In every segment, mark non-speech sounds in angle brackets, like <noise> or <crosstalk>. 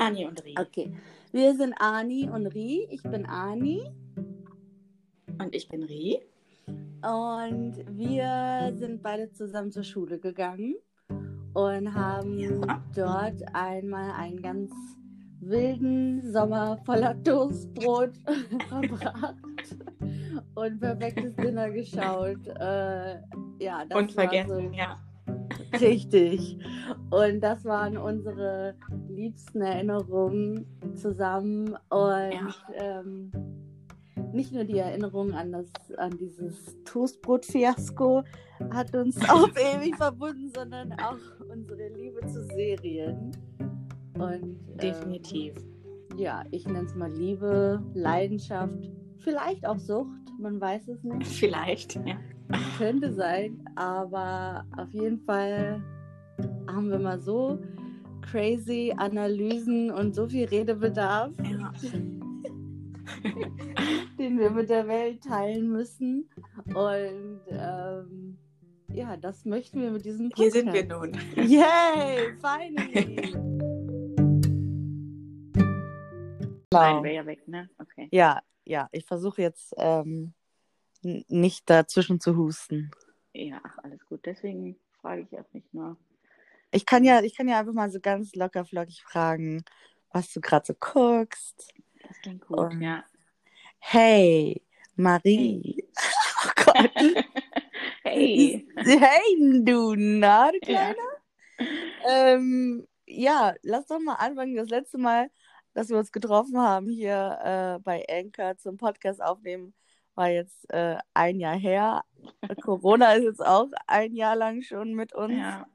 Ani und Ri. Okay. Wir sind Ani und Ri. Ich bin Ani. Und ich bin Ri. Und wir sind beide zusammen zur Schule gegangen und haben Ja. dort einmal einen ganz wilden Sommer voller Toastbrot <laughs> verbracht und perfektes Dinner geschaut. Äh, ja, das Unvergessen, war ja. so richtig. Und das waren unsere liebsten Erinnerungen zusammen. Und ähm, nicht nur die Erinnerung an, das, an dieses Toastbrot-Fiasko hat uns <laughs> auf ewig verbunden, sondern auch unsere Liebe zu Serien. Und ähm, Definitiv. ja, ich nenne es mal Liebe, Leidenschaft, vielleicht auch Sucht, man weiß es nicht. <laughs> Vielleicht, ja. Könnte sein, aber auf jeden Fall haben wir mal so crazy Analysen und so viel Redebedarf, ja. <laughs> den wir mit der Welt teilen müssen. Und ähm, ja, das möchten wir mit diesem Hier Podcast. sind wir nun. <laughs> Yay, finally! Nein, wäre ja weg, ne? Okay. Ja, ja, ich versuche jetzt ähm, nicht dazwischen zu husten. Ja, ach, alles gut. Deswegen frage ich auch nicht nur. Ich kann ja, ich kann ja einfach mal so ganz locker flockig fragen, was du gerade so guckst. Das klingt gut, Und- ja. Hey, Marie. <laughs> Oh Gott. <laughs> Hey. Hey, du, na, du Ja. Kleiner? Ähm, ja, lass doch mal anfangen. Das letzte Mal, dass wir uns getroffen haben hier äh, bei Anchor zum Podcast aufnehmen, war jetzt äh, ein Jahr her. Corona ist jetzt auch ein Jahr lang schon mit uns. Ja.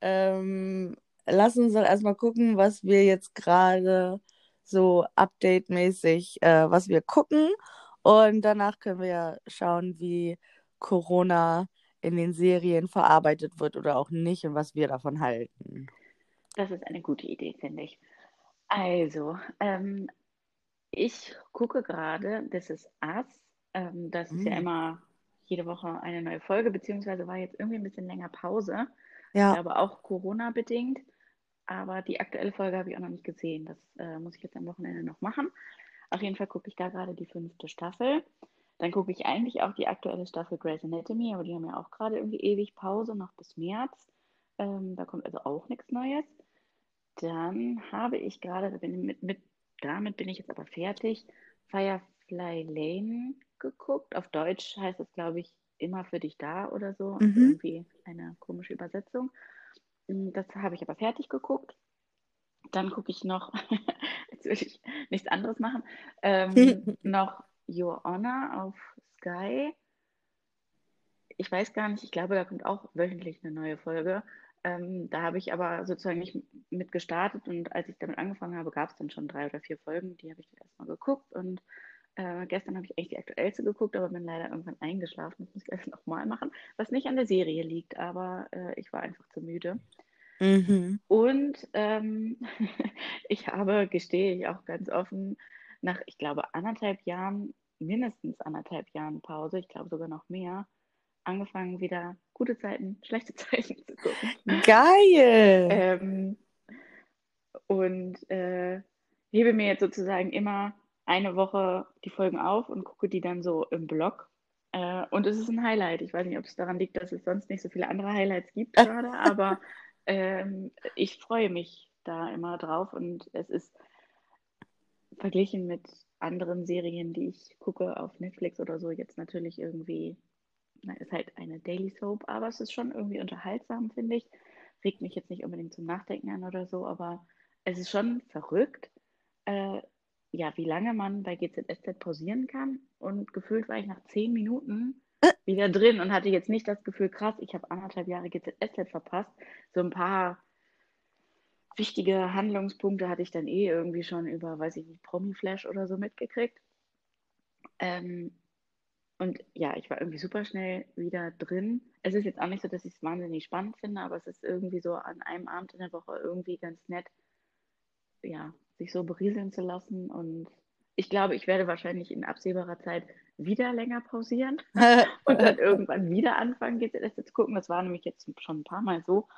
Ähm, lass uns doch erstmal gucken, was wir jetzt gerade so update-mäßig, äh, was wir gucken. Und danach können wir schauen, wie Corona in den Serien verarbeitet wird oder auch nicht und was wir davon halten. Das ist eine gute Idee, finde ich. Also, ähm, ich gucke gerade This is Us. Ähm, das ist ja Mm. immer jede Woche eine neue Folge, beziehungsweise war jetzt irgendwie ein bisschen länger Pause. Ja, Aber auch Corona-bedingt. Aber die aktuelle Folge habe ich auch noch nicht gesehen. Das äh, muss ich jetzt am Wochenende noch machen. Auf jeden Fall gucke ich da gerade die fünfte Staffel. Dann gucke ich eigentlich auch die aktuelle Staffel Grey's Anatomy, aber die haben ja auch gerade irgendwie ewig Pause, noch bis März. Ähm, da kommt also auch nichts Neues. Dann habe ich gerade, mit, mit, damit bin ich jetzt aber fertig, Firefly Lane geguckt. Auf Deutsch heißt es, glaube ich, immer für dich da oder so. Mhm. Irgendwie eine komische Übersetzung. Mm, Das habe ich aber fertig geguckt. Dann gucke ich noch, <laughs> jetzt will ich nichts anderes machen, ähm, <laughs> noch Your Honor auf Sky. Ich weiß gar nicht, ich glaube, da kommt auch wöchentlich eine neue Folge. Ähm, da habe ich aber sozusagen nicht mit gestartet und als ich damit angefangen habe, gab es dann schon drei oder vier Folgen. Die habe ich erstmal geguckt und äh, gestern habe ich eigentlich die aktuellste geguckt, aber bin leider irgendwann eingeschlafen. Das muss ich erst nochmal machen, was nicht an der Serie liegt, aber äh, ich war einfach zu müde. mhm. Und ähm, <laughs> ich habe, gestehe ich auch ganz offen, nach, ich glaube, anderthalb Jahren, mindestens anderthalb Jahren Pause, ich glaube sogar noch mehr, angefangen, wieder gute Zeiten, <laughs> schlechte Zeiten zu gucken. Geil! Ähm, und äh, hebe mir jetzt sozusagen immer eine Woche die Folgen auf und gucke die dann so im Blog. Äh, und es ist ein Highlight. Ich weiß nicht, ob es daran liegt, dass es sonst nicht so viele andere Highlights gibt <laughs> gerade, aber ähm, ich freue mich da immer drauf und es ist verglichen mit anderen Serien, die ich gucke auf Netflix oder so, jetzt natürlich irgendwie, na, ist halt eine Daily Soap, aber es ist schon irgendwie unterhaltsam, finde ich. Regt mich jetzt nicht unbedingt zum Nachdenken an oder so, aber es ist schon verrückt, äh, ja, wie lange man bei GZSZ pausieren kann. Und gefühlt war ich nach zehn Minuten wieder drin und hatte jetzt nicht das Gefühl, krass, ich habe anderthalb Jahre GZSZ verpasst. So ein paar wichtige Handlungspunkte hatte ich dann eh irgendwie schon über, weiß ich nicht, Promi-Flash oder so mitgekriegt. Ähm, und ja, ich war irgendwie super schnell wieder drin. Es ist jetzt auch nicht so, dass ich es wahnsinnig spannend finde, aber es ist irgendwie so an einem Abend in der Woche irgendwie ganz nett, ja, sich so berieseln zu lassen. Und ich glaube, ich werde wahrscheinlich in absehbarer Zeit wieder länger pausieren <laughs> und dann irgendwann wieder anfangen, GZS zu gucken. Das war nämlich jetzt schon ein paar Mal so.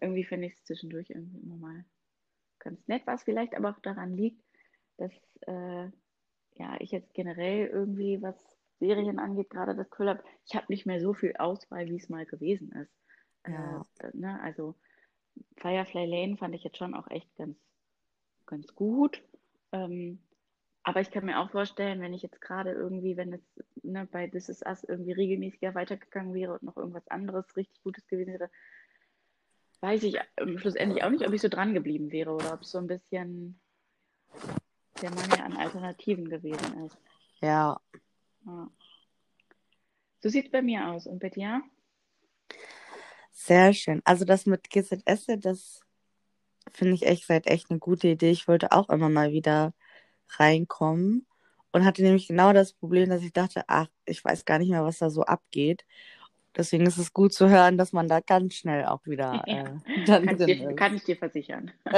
Irgendwie finde ich es zwischendurch irgendwie immer mal ganz nett, was vielleicht aber auch daran liegt, dass äh, ja, ich jetzt generell irgendwie, was Serien angeht, gerade das Gefühl habe, ich habe nicht mehr so viel Auswahl, wie es mal gewesen ist. Ja. Äh, ne, also Firefly Lane fand ich jetzt schon auch echt ganz, ganz gut. Ähm, aber ich kann mir auch vorstellen, wenn ich jetzt gerade irgendwie, wenn es ne, bei This Is Us irgendwie regelmäßiger weitergegangen wäre und noch irgendwas anderes richtig Gutes gewesen wäre, weiß ich schlussendlich auch nicht, ob ich so dran geblieben wäre oder ob es so ein bisschen der Mangel an Alternativen gewesen ist. Ja. ja. So sieht es bei mir aus. Und bei dir? Sehr schön. Also das mit GZS, das finde ich echt seit echt eine gute Idee. Ich wollte auch immer mal wieder reinkommen und hatte nämlich genau das Problem, dass ich dachte, ach, ich weiß gar nicht mehr, was da so abgeht. Deswegen ist es gut zu hören, dass man da ganz schnell auch wieder <laughs> äh, dann kann, drin ich dir, ist. kann ich dir versichern. <laughs>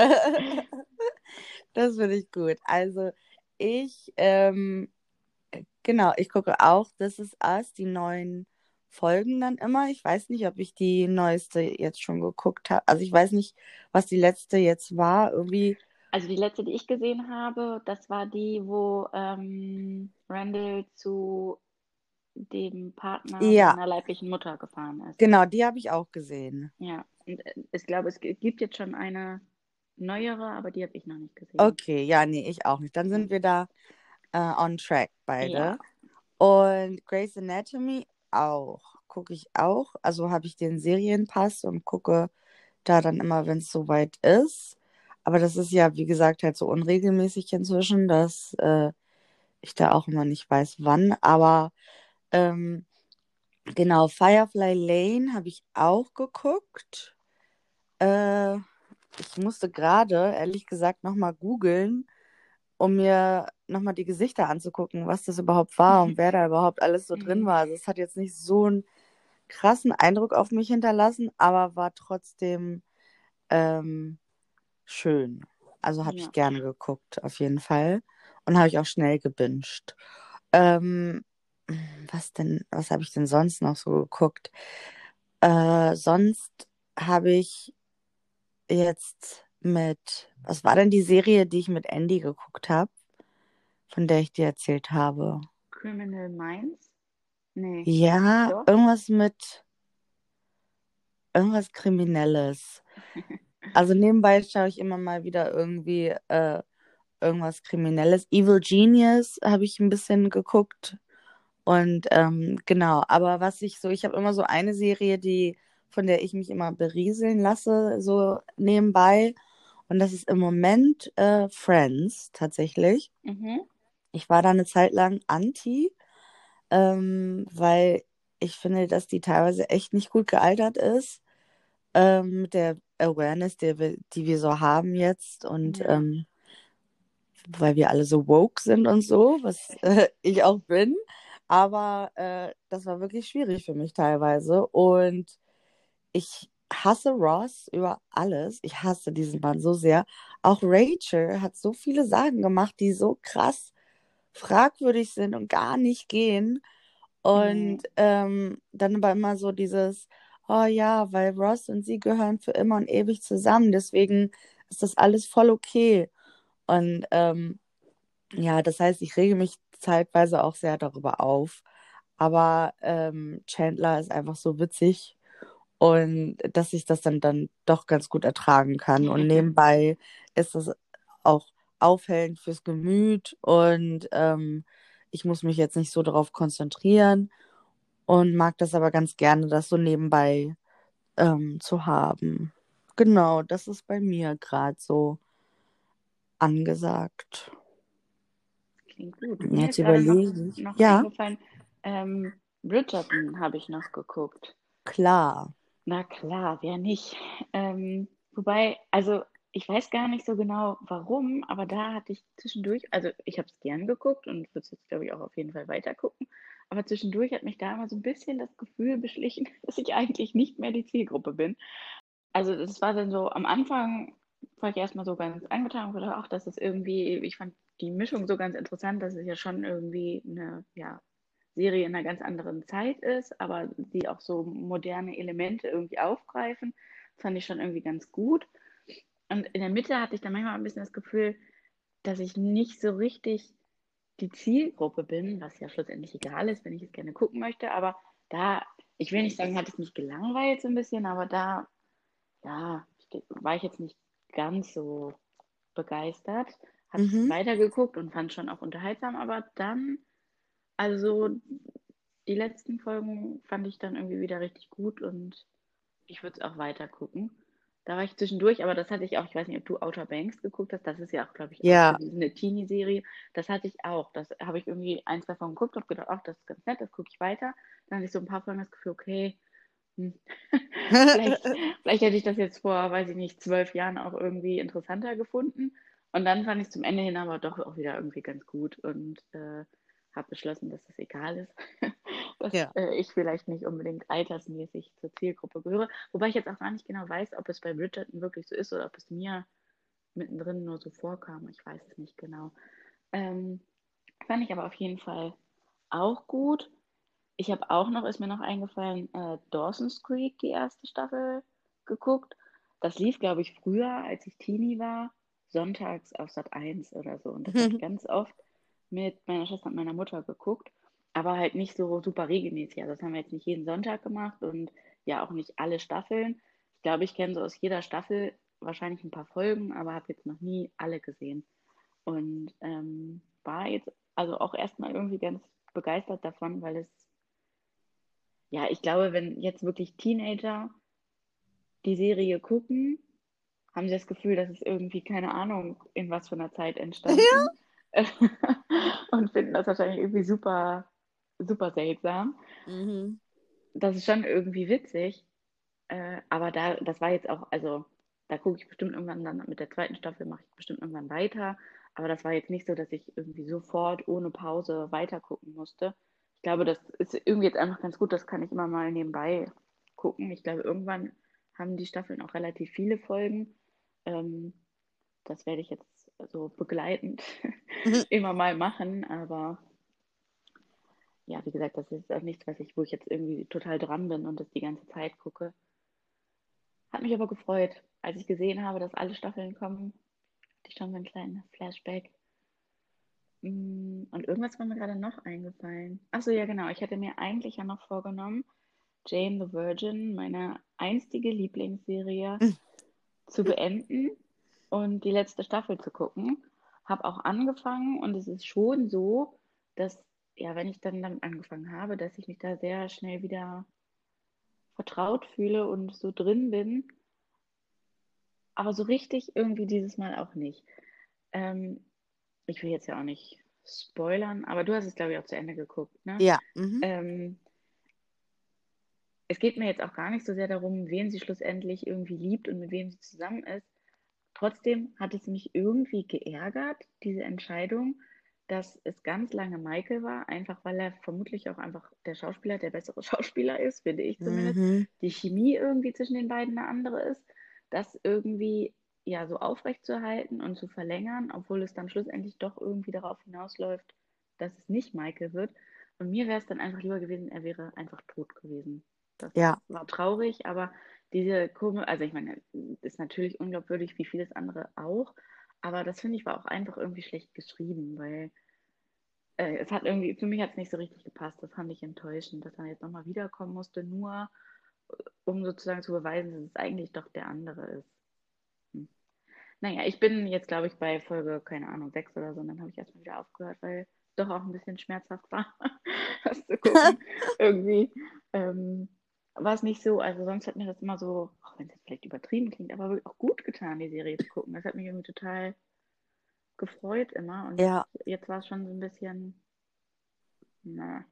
das finde ich gut. Also ich, ähm, genau, ich gucke auch This Is Us, die neuen Folgen dann immer. Ich weiß nicht, ob ich die neueste jetzt schon geguckt habe. Also ich weiß nicht, was die letzte jetzt war. Irgendwie. Also die letzte, die ich gesehen habe, das war die, wo ähm, Randall zu dem Partner ja. seiner leiblichen Mutter gefahren ist. Genau, die habe ich auch gesehen. Ja, und äh, ich glaube, es gibt jetzt schon eine neuere, aber die habe ich noch nicht gesehen. Okay, ja, nee, ich auch nicht. Dann sind wir da äh, on track beide. Ja. Und Grey's Anatomy auch. Gucke ich auch. Also habe ich den Serienpass und gucke da dann immer, wenn es soweit ist. Aber das ist ja, wie gesagt, halt so unregelmäßig inzwischen, dass äh, ich da auch immer nicht weiß, wann. Aber ähm, genau, Firefly Lane habe ich auch geguckt. Äh, ich musste gerade, ehrlich gesagt, nochmal googeln, um mir nochmal die Gesichter anzugucken, was das überhaupt war und <laughs> wer da überhaupt alles so drin mhm. war. Also es hat jetzt nicht so einen krassen Eindruck auf mich hinterlassen, aber war trotzdem ähm, schön. Also habe ja. ich gerne geguckt, auf jeden Fall. Und habe ich auch schnell gebinged. Ähm, was denn, was habe ich denn sonst noch so geguckt? Äh, sonst habe ich jetzt mit, was war denn die Serie, die ich mit Andy geguckt habe, von der ich dir erzählt habe? Criminal Minds? Nee. Ja, Doch? irgendwas mit irgendwas Kriminelles. <laughs> also nebenbei schaue ich immer mal wieder irgendwie äh, irgendwas Kriminelles. Evil Genius habe ich ein bisschen geguckt. Und ähm, genau, aber was ich so, ich habe immer so eine Serie, die, von der ich mich immer berieseln lasse, so nebenbei. Und das ist im Moment äh, Friends tatsächlich. Mhm. Ich war da eine Zeit lang anti, ähm, weil ich finde, dass die teilweise echt nicht gut gealtert ist. Ähm, mit der Awareness, die wir, die wir so haben jetzt. Und ja. ähm, weil wir alle so woke sind und so, was äh, <laughs> ich auch bin. Aber äh, das war wirklich schwierig für mich teilweise. Und ich hasse Ross über alles. Ich hasse diesen Mann so sehr. Auch Rachel hat so viele Sachen gemacht, die so krass fragwürdig sind und gar nicht gehen. Und mhm. ähm, dann aber immer so dieses, oh ja, weil Ross und sie gehören für immer und ewig zusammen. Deswegen ist das alles voll okay. Und ähm, ja, das heißt, ich rege mich zeitweise auch sehr darüber auf. Aber ähm, Chandler ist einfach so witzig und dass ich das dann, dann doch ganz gut ertragen kann. Und nebenbei ist das auch aufhellend fürs Gemüt und ähm, ich muss mich jetzt nicht so darauf konzentrieren und mag das aber ganz gerne, das so nebenbei ähm, zu haben. Genau, das ist bei mir gerade so angesagt. Klingt gut. Mir Jetzt überlege ich. Noch, noch ja. Ähm, Bridgerton habe ich noch geguckt. Klar. Na klar, wer nicht. Ähm, wobei, also ich weiß gar nicht so genau warum, aber da hatte ich zwischendurch, also ich habe es gern geguckt und würde es jetzt, glaube ich, auch auf jeden Fall weiter gucken. Aber zwischendurch hat mich da immer so ein bisschen das Gefühl beschlichen, <laughs> dass ich eigentlich nicht mehr die Zielgruppe bin. Also das war dann so am Anfang war ich erstmal so ganz angetan und gedacht, ach, das ist irgendwie, ich fand die Mischung so ganz interessant, dass es ja schon irgendwie eine ja, Serie in einer ganz anderen Zeit ist, aber die auch so moderne Elemente irgendwie aufgreifen. Fand ich schon irgendwie ganz gut. Und in der Mitte hatte ich dann manchmal ein bisschen das Gefühl, dass ich nicht so richtig die Zielgruppe bin, was ja schlussendlich egal ist, wenn ich es gerne gucken möchte. Aber da, ich will nicht sagen, hat es mich gelangweilt so ein bisschen, aber da, ja, war ich jetzt nicht ganz so begeistert. Habe mhm. weitergeguckt und fand schon auch unterhaltsam, aber dann, also die letzten Folgen fand ich dann irgendwie wieder richtig gut und ich würde es auch weiter gucken. Da war ich zwischendurch, aber das hatte ich auch, ich weiß nicht, ob du Outer Banks geguckt hast, das ist ja auch, glaube ich, ja. eine Teenie-Serie. Das hatte ich auch. Das habe ich irgendwie ein, zwei Folgen geguckt und gedacht, ach, das ist ganz nett, das gucke ich weiter. Dann hatte ich so ein paar Folgen das Gefühl, okay, hm. <laughs> vielleicht, vielleicht hätte ich das jetzt vor, weiß ich nicht, zwölf Jahren auch irgendwie interessanter gefunden. Und dann fand ich es zum Ende hin aber doch auch wieder irgendwie ganz gut und äh, habe beschlossen, dass das egal ist, <laughs> dass ja. äh, ich vielleicht nicht unbedingt altersmäßig zur Zielgruppe gehöre. Wobei ich jetzt auch gar nicht genau weiß, ob es bei Bridgerton wirklich so ist oder ob es mir mittendrin nur so vorkam. Ich weiß es nicht genau. Ähm, fand ich aber auf jeden Fall auch gut. Ich habe auch noch, ist mir noch eingefallen, äh, Dawson's Creek, die erste Staffel, geguckt. Das lief, glaube ich, früher, als ich Teenie war, sonntags auf Sat 1 oder so. Und das habe ich <laughs> ganz oft mit meiner Schwester und meiner Mutter geguckt, aber halt nicht so super regelmäßig. Also das haben wir jetzt nicht jeden Sonntag gemacht und ja auch nicht alle Staffeln. Ich glaube, ich kenne so aus jeder Staffel wahrscheinlich ein paar Folgen, aber habe jetzt noch nie alle gesehen. Und ähm, war jetzt also auch erstmal irgendwie ganz begeistert davon, weil es, ja, ich glaube, wenn jetzt wirklich Teenager die Serie gucken, haben sie das Gefühl, dass es irgendwie, keine Ahnung, in was für einer Zeit entstanden. Ja. <laughs> und finden das wahrscheinlich irgendwie super, super seltsam. Mhm. Das ist schon irgendwie witzig. Äh, aber da, das war jetzt auch, also da gucke ich bestimmt irgendwann dann mit der zweiten Staffel, mache ich bestimmt irgendwann weiter. Aber das war jetzt nicht so, dass ich irgendwie sofort ohne Pause weiter gucken musste. Ich glaube, das ist irgendwie jetzt einfach ganz gut, das kann ich immer mal nebenbei gucken. Ich glaube, irgendwann haben die Staffeln auch relativ viele Folgen. Ähm, das werde ich jetzt so begleitend mhm. <laughs> immer mal machen, aber ja, wie gesagt, das ist auch nichts, was ich, wo ich jetzt irgendwie total dran bin und das die ganze Zeit gucke. Hat mich aber gefreut, als ich gesehen habe, dass alle Staffeln kommen. Hatte ich schon so einen kleinen Flashback. Mm, und irgendwas war mir gerade noch eingefallen. Achso, ja, genau. Ich hatte mir eigentlich ja noch vorgenommen, Jane the Virgin, meine einstige Lieblingsserie, mhm. zu beenden und die letzte Staffel zu gucken. Habe auch angefangen und es ist schon so, dass, ja, wenn ich dann damit angefangen habe, dass ich mich da sehr schnell wieder vertraut fühle und so drin bin. Aber so richtig irgendwie dieses Mal auch nicht. Ähm, ich will jetzt ja auch nicht spoilern, aber du hast es, glaube ich, auch zu Ende geguckt, ne? Ja. Mhm. Ähm, es geht mir jetzt auch gar nicht so sehr darum, wen sie schlussendlich irgendwie liebt und mit wem sie zusammen ist, Trotzdem hat es mich irgendwie geärgert, diese Entscheidung, dass es ganz lange Michael war, einfach weil er vermutlich auch einfach der Schauspieler, der bessere <laughs> Schauspieler ist, finde ich zumindest. Mhm. Die Chemie irgendwie zwischen den beiden eine andere ist. Das irgendwie ja so aufrechtzuerhalten und zu verlängern, obwohl es dann schlussendlich doch irgendwie darauf hinausläuft, dass es nicht Michael wird. Und mir wäre es dann einfach lieber gewesen, er wäre einfach tot gewesen. Das ja. war traurig, aber diese Kurve, also ich meine, ist natürlich unglaubwürdig, wie vieles andere auch, aber das finde ich war auch einfach irgendwie schlecht geschrieben, weil äh, es hat irgendwie, für mich hat es nicht so richtig gepasst, das fand ich enttäuschend, dass er jetzt nochmal wiederkommen musste, nur äh, um sozusagen zu beweisen, dass es eigentlich doch der andere ist. Hm. Naja, ich bin jetzt, glaube ich, bei Folge, keine Ahnung, sechs oder so, und dann habe ich erstmal wieder aufgehört, weil doch auch ein bisschen schmerzhaft war, <laughs> das zu gucken. <laughs> irgendwie. Ähm, war es nicht so, also sonst hat mir das immer so, auch wenn es jetzt vielleicht übertrieben klingt, aber wirklich auch gut getan, die Serie zu gucken. Das hat mich irgendwie total gefreut immer. Und ja. jetzt war es schon so ein bisschen, na,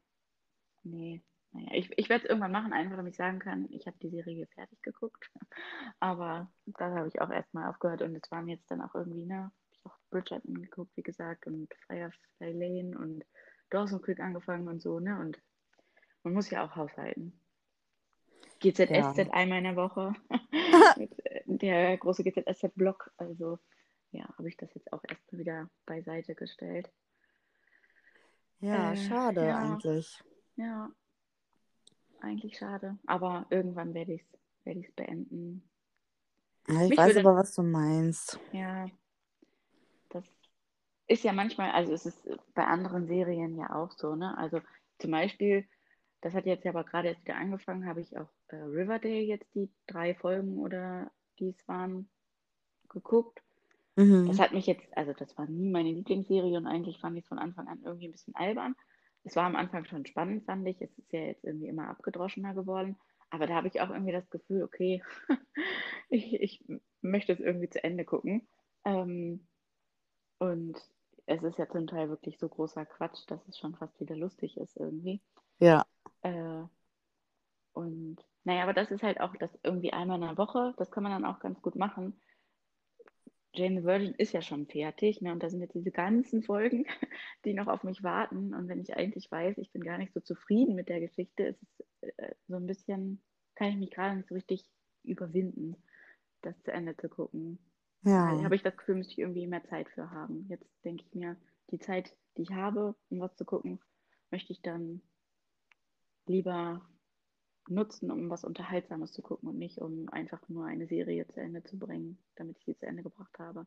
nee. Naja, ich, ich werde es irgendwann machen, einfach damit ich sagen kann, ich habe die Serie fertig geguckt. <laughs> Aber da habe ich auch erstmal aufgehört und es waren jetzt dann auch irgendwie, ne, ich auch Bridgerton geguckt, wie gesagt, und Firefly Lane und Dawson Creek angefangen und so, ne? Und man muss ja auch haushalten. GZSZ ja. einmal in der Woche. <laughs> Äh, der große GZSZ-Blog. Also ja, habe ich das jetzt auch erstmal wieder beiseite gestellt. Ja, äh, schade ja, eigentlich. Ja, eigentlich schade. Aber irgendwann werde ich es werd beenden. Ja, ich weiß würde, aber, was du meinst. Ja, das ist ja manchmal, also es ist bei anderen Serien ja auch so, ne? Also zum Beispiel, das hat jetzt ja aber gerade jetzt wieder angefangen, habe ich auch äh, Riverdale jetzt die drei Folgen oder die es waren geguckt. Mhm. Das hat mich jetzt, also das war nie meine Lieblingsserie und eigentlich fand ich es von Anfang an irgendwie ein bisschen albern. Es war am Anfang schon spannend, fand ich. Es ist ja jetzt irgendwie immer abgedroschener geworden. Aber da habe ich auch irgendwie das Gefühl, okay, <laughs> ich, ich möchte es irgendwie zu Ende gucken. Ähm, und es ist ja zum Teil wirklich so großer Quatsch, dass es schon fast wieder lustig ist irgendwie. Ja. Äh, und naja, aber das ist halt auch das irgendwie einmal in der Woche, das kann man dann auch ganz gut machen. Jane the Virgin ist ja schon fertig, ne? Und da sind jetzt diese ganzen Folgen, <laughs> die noch auf mich warten. Und wenn ich eigentlich weiß, ich bin gar nicht so zufrieden mit der Geschichte, ist es äh, so ein bisschen, kann ich mich gerade nicht so richtig überwinden, das zu Ende zu gucken. Ja. Da habe ich das Gefühl, müsste ich irgendwie mehr Zeit für haben. Jetzt denke ich mir, die Zeit, die ich habe, um was zu gucken, möchte ich dann lieber nutzen, um was Unterhaltsames zu gucken und nicht um einfach nur eine Serie zu Ende zu bringen, damit ich sie zu Ende gebracht habe.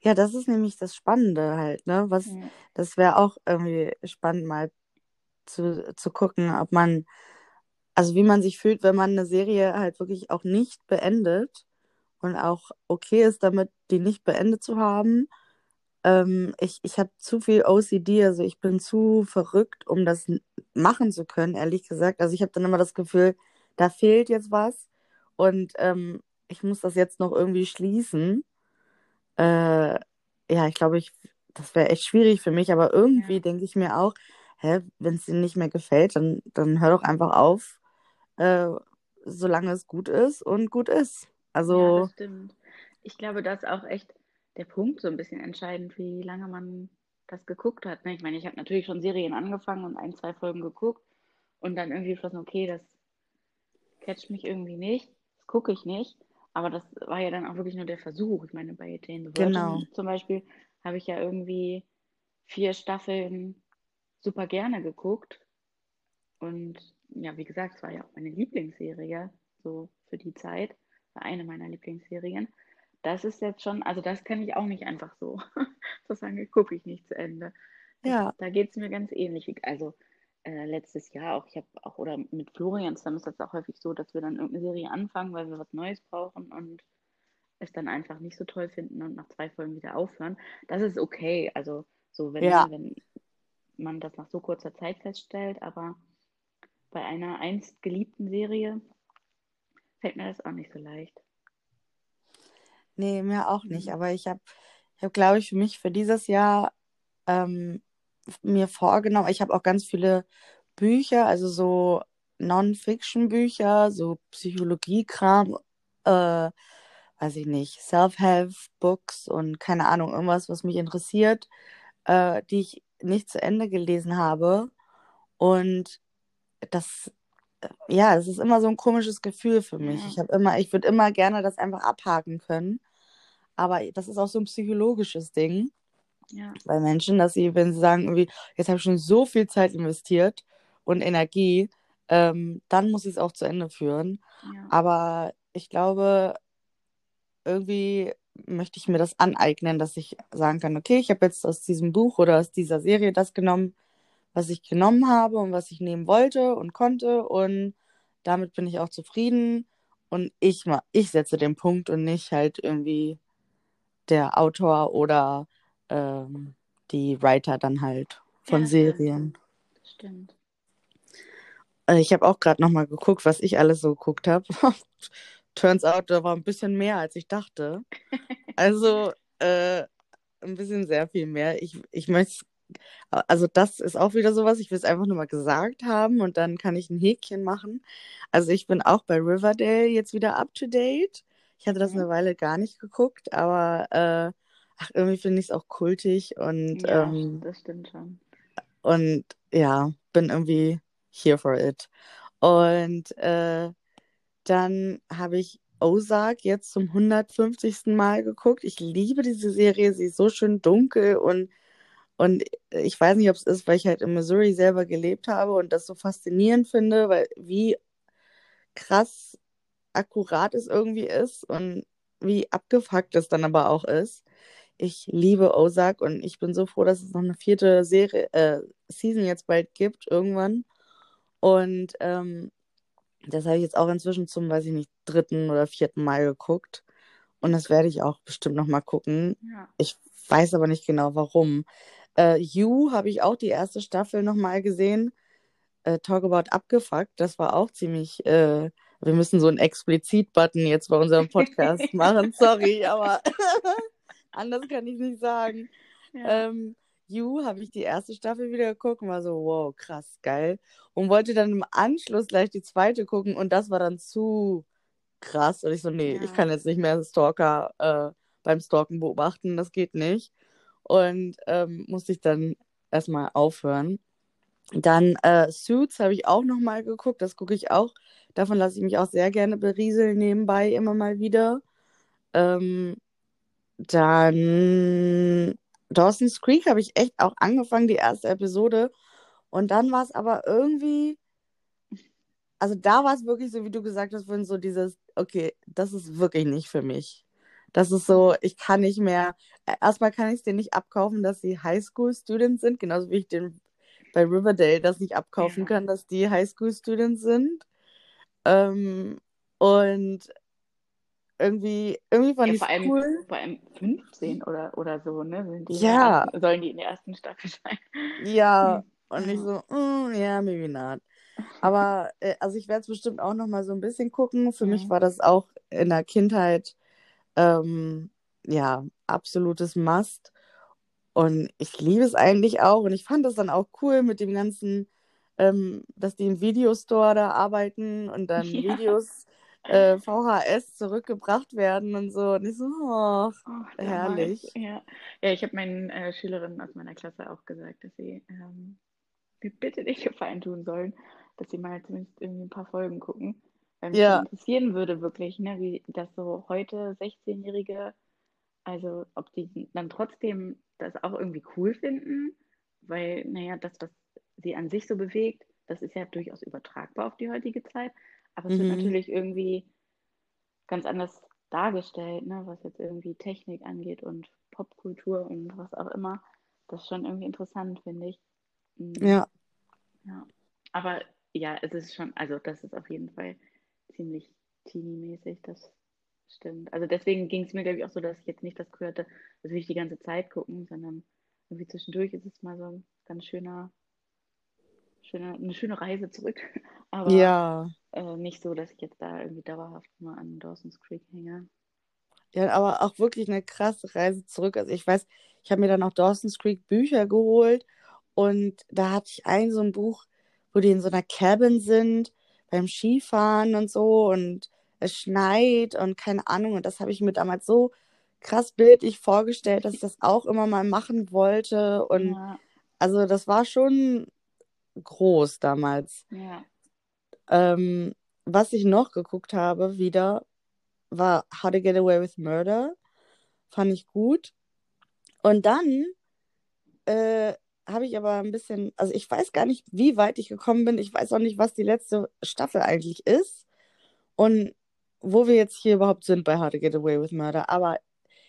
Ja, das ist nämlich das Spannende halt, ne? Was, ja. das wäre auch irgendwie spannend mal zu, zu gucken, ob man, also wie man sich fühlt, wenn man eine Serie halt wirklich auch nicht beendet und auch okay ist damit, die nicht beendet zu haben. Ähm, ich ich habe zu viel OCD, also ich bin zu verrückt, um das machen zu können, ehrlich gesagt. Also ich habe dann immer das Gefühl, da fehlt jetzt was und ähm, ich muss das jetzt noch irgendwie schließen. Äh, ja, ich glaube, ich, das wäre echt schwierig für mich, aber irgendwie ja. denke ich mir auch, wenn es dir nicht mehr gefällt, dann, dann hör doch einfach auf, äh, solange es gut ist und gut ist. Also. Ja, das stimmt. Ich glaube, das ist auch echt der Punkt so ein bisschen entscheidend, wie lange man das geguckt hat. Ne? Ich meine, ich habe natürlich schon Serien angefangen und ein, zwei Folgen geguckt und dann irgendwie beschlossen, okay, das catcht mich irgendwie nicht, das gucke ich nicht. Aber das war ja dann auch wirklich nur der Versuch. Ich meine, bei Jane the Virgin genau. zum Beispiel habe ich ja irgendwie vier Staffeln super gerne geguckt. Und ja, wie gesagt, es war ja auch meine Lieblingsserie, so für die Zeit. War eine meiner Lieblingsserien das ist jetzt schon, also das kann ich auch nicht einfach so, <laughs> so sagen, gucke ich nicht zu Ende. Ja. Da geht es mir ganz ähnlich. Also äh, letztes Jahr auch, ich habe auch, oder mit Florian zusammen ist das auch häufig so, dass wir dann irgendeine Serie anfangen, weil wir was Neues brauchen und es dann einfach nicht so toll finden und nach zwei Folgen wieder aufhören. Das ist okay. Also so, wenn, ja. wenn man das nach so kurzer Zeit feststellt, aber bei einer einst geliebten Serie fällt mir das auch nicht so leicht. Nee, mir auch nicht. Mhm. Aber ich habe, ich hab, glaube ich, für mich für dieses Jahr ähm, mir vorgenommen, ich habe auch ganz viele Bücher, also so Non-Fiction-Bücher, so Psychologie-Kram, äh, weiß ich nicht, Self-Help-Books und keine Ahnung, irgendwas, was mich interessiert, äh, die ich nicht zu Ende gelesen habe. Und das, ja, das ist immer so ein komisches Gefühl für mich. Ich habe immer, ich würde immer gerne das einfach abhaken können. Aber das ist auch so ein psychologisches Ding ja. bei Menschen, dass sie, wenn sie sagen, irgendwie, jetzt habe ich schon so viel Zeit investiert und Energie, ähm, dann muss ich es auch zu Ende führen. Ja. Aber ich glaube, irgendwie möchte ich mir das aneignen, dass ich sagen kann, okay, ich habe jetzt aus diesem Buch oder aus dieser Serie das genommen, was ich genommen habe und was ich nehmen wollte und konnte und damit bin ich auch zufrieden und ich ich setze den Punkt und nicht halt irgendwie der Autor oder ähm, die Writer dann halt von ja, Serien. Stimmt. Äh, ich habe auch gerade nochmal geguckt, was ich alles so geguckt habe. <laughs> Turns out, da war ein bisschen mehr, als ich dachte. <laughs> Also äh, ein bisschen sehr viel mehr. Ich, ich möchte also das ist auch wieder sowas, ich will es einfach nur mal gesagt haben und dann kann ich ein Häkchen machen. Also ich bin auch bei Riverdale jetzt wieder up to date. Ich hatte das eine Weile gar nicht geguckt, aber äh, ach, irgendwie finde ich es auch kultig und ja, ähm, das stimmt schon. Und ja, bin irgendwie here for it. Und äh, dann habe ich Ozark jetzt zum 150. Mal geguckt. Ich liebe diese Serie, sie ist so schön dunkel und und ich weiß nicht, ob es ist, weil ich halt in Missouri selber gelebt habe und das so faszinierend finde, weil wie krass akkurat es irgendwie ist und wie abgefuckt es dann aber auch ist. Ich liebe Ozark und ich bin so froh, dass es noch eine vierte Serie, äh, Season jetzt bald gibt, irgendwann. Und ähm, das habe ich jetzt auch inzwischen zum, weiß ich nicht, dritten oder vierten Mal geguckt. Und das werde ich auch bestimmt noch mal gucken. Ja. Ich weiß aber nicht genau, warum. Äh, You habe ich auch die erste Staffel noch mal gesehen. Äh, Talk About Abgefuckt, das war auch ziemlich. Äh, wir müssen so einen Explizit-Button jetzt bei unserem Podcast <laughs> machen. Sorry, aber <laughs> anders kann ich nicht sagen. Ja. Ähm, You habe ich die erste Staffel wieder geguckt und war so, wow, krass, geil. Und wollte dann im Anschluss gleich die zweite gucken und das war dann zu krass. Und ich so, nee, Ja. ich kann jetzt nicht mehr Stalker äh, beim Stalken beobachten, das geht nicht. Und ähm, musste ich dann erstmal aufhören. Dann äh, Suits habe ich auch nochmal geguckt, das gucke ich auch. Davon lasse ich mich auch sehr gerne berieseln nebenbei immer mal wieder. Ähm, dann Dawson's Creek habe ich echt auch angefangen, die erste Episode. Und dann war es aber irgendwie, also da war es wirklich so, wie du gesagt hast, so dieses, okay, das ist wirklich nicht für mich. Das ist so, ich kann nicht mehr, äh, erstmal kann ich es dir nicht abkaufen, dass sie Highschool-Students sind, genauso wie ich den bei Riverdale das nicht abkaufen Ja. kann, dass die Highschool-Students sind. Ähm, und irgendwie, irgendwie fand Ja, ich vor allem, cool. vor allem 15 oder, oder so, ne? Sind die Ja. ersten, sollen die in der ersten Staffel <laughs> sein? Ja, und Ja. ich so, mm, ja, maybe not. Aber äh, also ich werde es bestimmt auch noch mal so ein bisschen gucken. Für mich Mhm. war das auch in der Kindheit ähm, ja absolutes Must. Und ich liebe es eigentlich auch. Und ich fand das dann auch cool mit dem ganzen, ähm, dass die im Videostore da arbeiten und dann Ja. Videos äh, VHS zurückgebracht werden und so. Und ich so, oh, Oh, Herrlich. Ja, ja ich habe meinen äh, Schülerinnen aus meiner Klasse auch gesagt, dass sie ähm, mir bitte den Gefallen tun sollen, dass sie mal zumindest irgendwie ein paar Folgen gucken. Weil mich Ja. interessieren würde wirklich, ne, wie das so heute 16-Jährige, also ob die dann trotzdem das auch irgendwie cool finden, weil, naja, das, was sie an sich so bewegt, das ist ja durchaus übertragbar auf die heutige Zeit. Aber es wird Mhm. natürlich irgendwie ganz anders dargestellt, ne, was jetzt irgendwie Technik angeht und Popkultur und was auch immer. Das ist schon irgendwie interessant, finde ich. Mm, ja. ja. Aber ja, es ist schon, also das ist auf jeden Fall ziemlich teenie-mäßig, das stimmt. Also deswegen ging es mir, glaube ich, auch so, dass ich jetzt nicht das Gefühl hatte, das will ich die ganze Zeit gucken, sondern irgendwie zwischendurch ist es mal so ein ganz schöner, schöne, eine schöne Reise zurück. <laughs> Aber Ja. äh, nicht so, dass ich jetzt da irgendwie dauerhaft nur an Dawson's Creek hänge. Ja, aber auch wirklich eine krasse Reise zurück. Also ich weiß, ich habe mir dann auch Dawson's Creek Bücher geholt und da hatte ich ein so ein Buch, wo die in so einer Cabin sind, beim Skifahren und so und es schneit und keine Ahnung. Und das habe ich mir damals so krass bildlich vorgestellt, dass ich das auch immer mal machen wollte. Und Ja, also das war schon groß damals. ja. Ähm, was ich noch geguckt habe wieder, war How to Get Away with Murder. Fand ich gut. Und dann äh, habe ich aber ein bisschen, also ich weiß gar nicht, wie weit ich gekommen bin. Ich weiß auch nicht, was die letzte Staffel eigentlich ist. Und wo wir jetzt hier überhaupt sind bei How to Get Away with Murder. Aber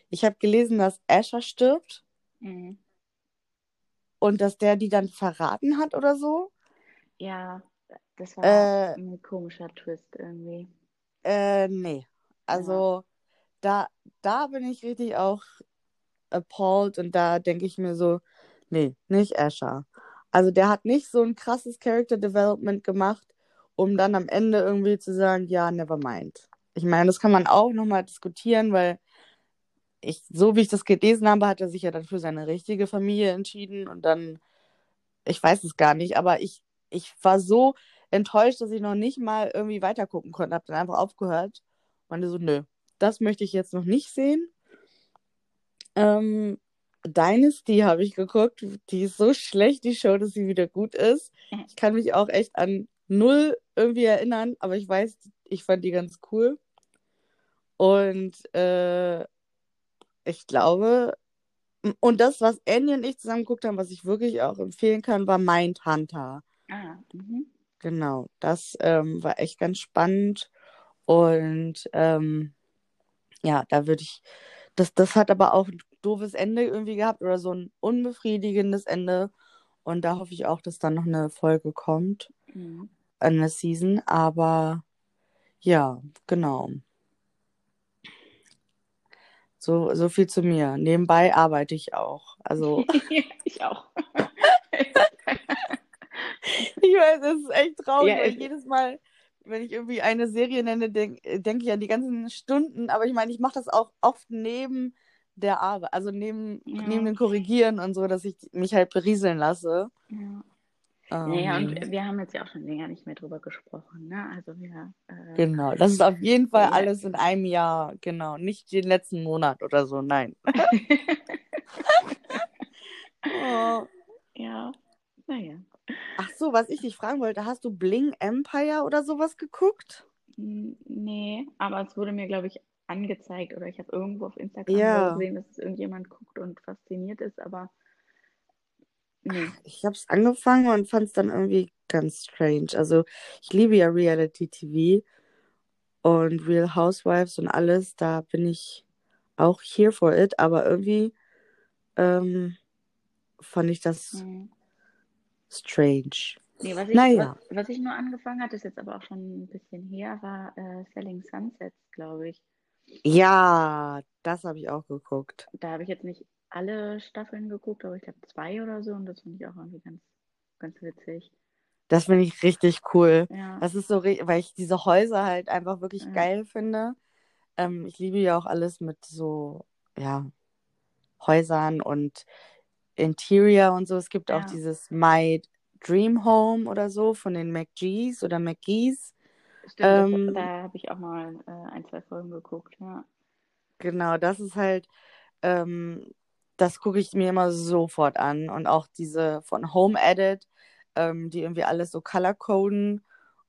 ich habe gelesen, dass Asher stirbt Mhm. und dass der die dann verraten hat oder so. Ja, das war Äh, ein komischer Twist irgendwie. Äh, nee. Also da, da bin ich richtig auch appalled und da denke ich mir so, nee, nicht Asher. Also der hat nicht so ein krasses Character Development gemacht, um dann am Ende irgendwie zu sagen, ja, never mind. Ich meine, das kann man auch nochmal diskutieren, weil ich, so wie ich das gelesen habe, hat er sich ja dann für seine richtige Familie entschieden und dann, ich weiß es gar nicht, aber ich, ich war so enttäuscht, dass ich noch nicht mal irgendwie weitergucken konnte, habe dann einfach aufgehört. Meinte so, nö, das möchte ich jetzt noch nicht sehen. Ähm, Dynasty habe ich geguckt. Die ist so schlecht, die Show, dass sie wieder gut ist. Ich kann mich auch echt an null irgendwie erinnern, aber ich weiß, ich fand die ganz cool. Und äh, ich glaube, und das, was Annie und ich zusammen geguckt haben, was ich wirklich auch empfehlen kann, war Mindhunter. Ah, mhm. Genau, das ähm, war echt ganz spannend. Und ähm, ja, da würde ich, das, das hat aber auch doofes Ende irgendwie gehabt oder so ein unbefriedigendes Ende. Und da hoffe ich auch, dass dann noch eine Folge kommt, Mhm. eine Season. Aber ja, genau. So, so viel zu mir. Nebenbei arbeite ich auch. Also, <laughs> ich auch. <laughs> ich weiß, es ist echt traurig, Ja, weil jedes Mal, wenn ich irgendwie eine Serie nenne, denke denk ich an die ganzen Stunden. Aber ich meine, ich mache das auch oft neben der Arbeit, also neben, Ja. neben dem Korrigieren und so, dass ich mich halt berieseln lasse. Ja. Ähm, Naja, und wir haben jetzt ja auch schon länger nicht mehr drüber gesprochen, ne? Also wir, äh, Genau, das ist auf jeden Fall Ja. alles in einem Jahr, genau, nicht den letzten Monat oder so, nein. <laughs> Oh. ja, naja. Ach so, was ich dich fragen wollte, hast du Bling Empire oder sowas geguckt? Nee, aber es wurde mir, glaube ich, angezeigt oder ich habe irgendwo auf Instagram Ja. gesehen, dass es irgendjemand guckt und fasziniert ist, aber nee. Ich habe es angefangen und fand es dann irgendwie ganz strange. Also ich liebe ja Reality TV und Real Housewives und alles, da bin ich auch here for it, aber irgendwie ähm, fand ich das Hm. strange. Nee, was ich, Naja. was, was ich nur angefangen hatte, ist jetzt aber auch schon ein bisschen her, war äh, Selling Sunsets, glaube ich. Ja, das habe ich auch geguckt. Da habe ich jetzt nicht alle Staffeln geguckt, aber ich glaube zwei oder so und das finde ich auch irgendwie ganz, ganz witzig. Das finde ich richtig cool. Ja, Das ist so, weil ich diese Häuser halt einfach wirklich Ja. geil finde. Ähm, ich liebe ja auch alles mit so, ja, Häusern und Interior und so. Es gibt auch Ja. dieses My Dream Home oder so von den McGees oder McGees. Stimmt, ähm, da habe ich auch mal äh, ein, zwei Folgen geguckt, ja. Genau, das ist halt, ähm, das gucke ich mir immer sofort an. Und auch diese von Home Edit, ähm, die irgendwie alles so color-coden.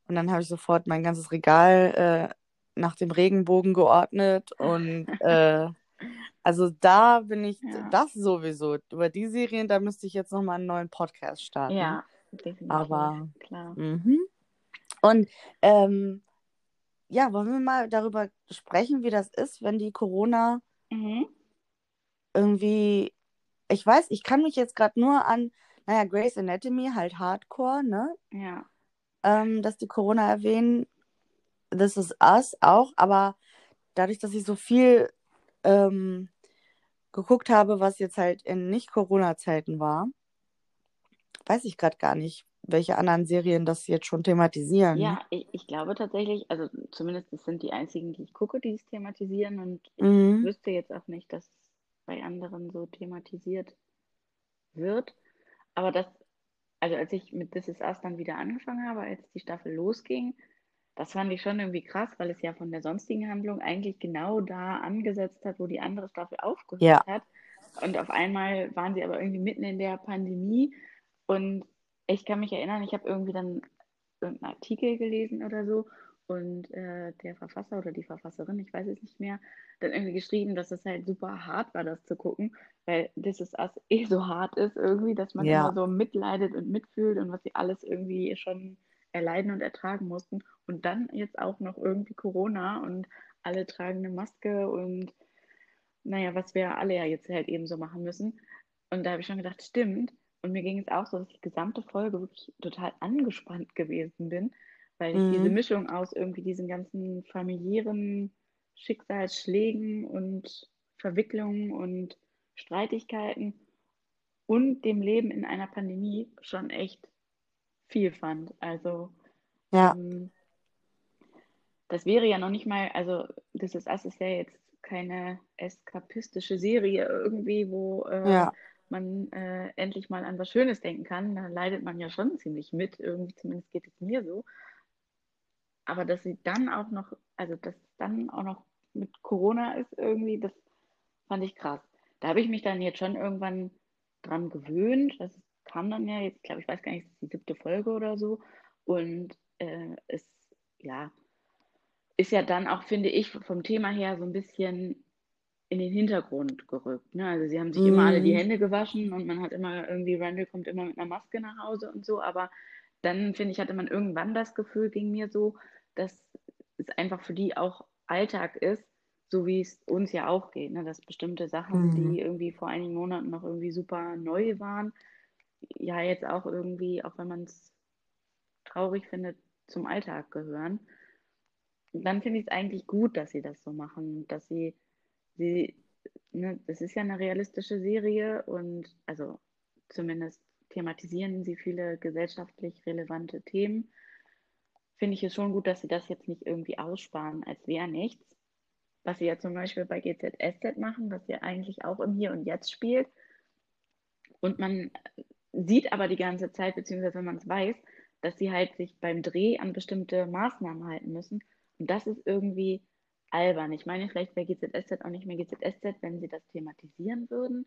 Und dann habe ich sofort mein ganzes Regal äh, nach dem Regenbogen geordnet. Und <laughs> äh, also da bin ich, Ja. das sowieso. Über die Serien, da müsste ich jetzt nochmal einen neuen Podcast starten. Ja, definitiv, Aber- klar. Mhm. Und ähm, ja, wollen wir mal darüber sprechen, wie das ist, wenn die Corona Mhm. irgendwie, ich weiß, ich kann mich jetzt gerade nur an, naja, Grey's Anatomy, halt Hardcore, ne? Ja, Ähm, dass die Corona erwähnen, This is Us auch, aber dadurch, dass ich so viel ähm, geguckt habe, was jetzt halt in Nicht-Corona-Zeiten war, weiß ich gerade gar nicht, welche anderen Serien das jetzt schon thematisieren. ja ich, ich glaube tatsächlich, also zumindest das sind die einzigen, die ich gucke, die es thematisieren und ich Mhm. wüsste jetzt auch nicht, dass es bei anderen so thematisiert wird. Aber das, also als ich mit This Is Us dann wieder angefangen habe, als die Staffel losging, das fand ich schon irgendwie krass, weil es ja von der sonstigen Handlung eigentlich genau da angesetzt hat, wo die andere Staffel aufgehört Ja. hat. Und auf einmal waren sie aber irgendwie mitten in der Pandemie. Und ich kann mich erinnern, ich habe irgendwie dann irgendeinen Artikel gelesen oder so und äh, der Verfasser oder die Verfasserin, ich weiß es nicht mehr, dann irgendwie geschrieben, dass es halt super hart war, das zu gucken, weil This Is Us eh so hart ist irgendwie, dass man Ja. immer so mitleidet und mitfühlt und was sie alles irgendwie schon erleiden und ertragen mussten. Und dann jetzt auch noch irgendwie Corona und alle tragen eine Maske und naja, was wir alle ja jetzt halt eben so machen müssen. Und da habe ich schon gedacht, stimmt. Und mir ging es auch so, dass ich die gesamte Folge wirklich total angespannt gewesen bin, weil ich Mhm. diese Mischung aus irgendwie diesen ganzen familiären Schicksalsschlägen und Verwicklungen und Streitigkeiten und dem Leben in einer Pandemie schon echt viel fand. Also Ja, ähm, das wäre ja noch nicht mal, also This Is Us ist ja jetzt keine eskapistische Serie irgendwie, wo äh, ja, man äh, endlich mal an was Schönes denken kann. Da leidet man ja schon ziemlich mit, irgendwie zumindest geht es mir so. Aber dass sie dann auch noch, also dass dann auch noch mit Corona ist irgendwie, das fand ich krass. Da habe ich mich dann jetzt schon irgendwann dran gewöhnt. Das kam dann ja jetzt, glaube ich, weiß gar nicht, ist die siebte Folge oder so. Und äh, es, ja, ist ja dann auch, finde ich, vom Thema her so ein bisschen in den Hintergrund gerückt. Ne? Also sie haben sich immer alle die Mhm. Hände gewaschen und man hat immer irgendwie, Randall kommt immer mit einer Maske nach Hause und so, aber dann, finde ich, hatte man irgendwann das Gefühl, ging mir so, dass es einfach für die auch Alltag ist, so wie es uns ja auch geht, ne? dass bestimmte Sachen, Mhm. die irgendwie vor einigen Monaten noch irgendwie super neu waren, ja jetzt auch irgendwie, auch wenn man es traurig findet, zum Alltag gehören. Und dann finde ich es eigentlich gut, dass sie das so machen, dass sie, sie, ne, das ist ja eine realistische Serie und also zumindest thematisieren sie viele gesellschaftlich relevante Themen. Finde ich es schon gut, dass sie das jetzt nicht irgendwie aussparen, als wäre nichts. Was sie ja zum Beispiel bei GZSZ machen, was ja eigentlich auch im Hier und Jetzt spielt. Und man sieht aber die ganze Zeit, beziehungsweise wenn man es weiß, dass sie halt sich beim Dreh an bestimmte Maßnahmen halten müssen. Und das ist irgendwie albern. Ich meine, vielleicht wäre GZSZ auch nicht mehr GZSZ, wenn sie das thematisieren würden.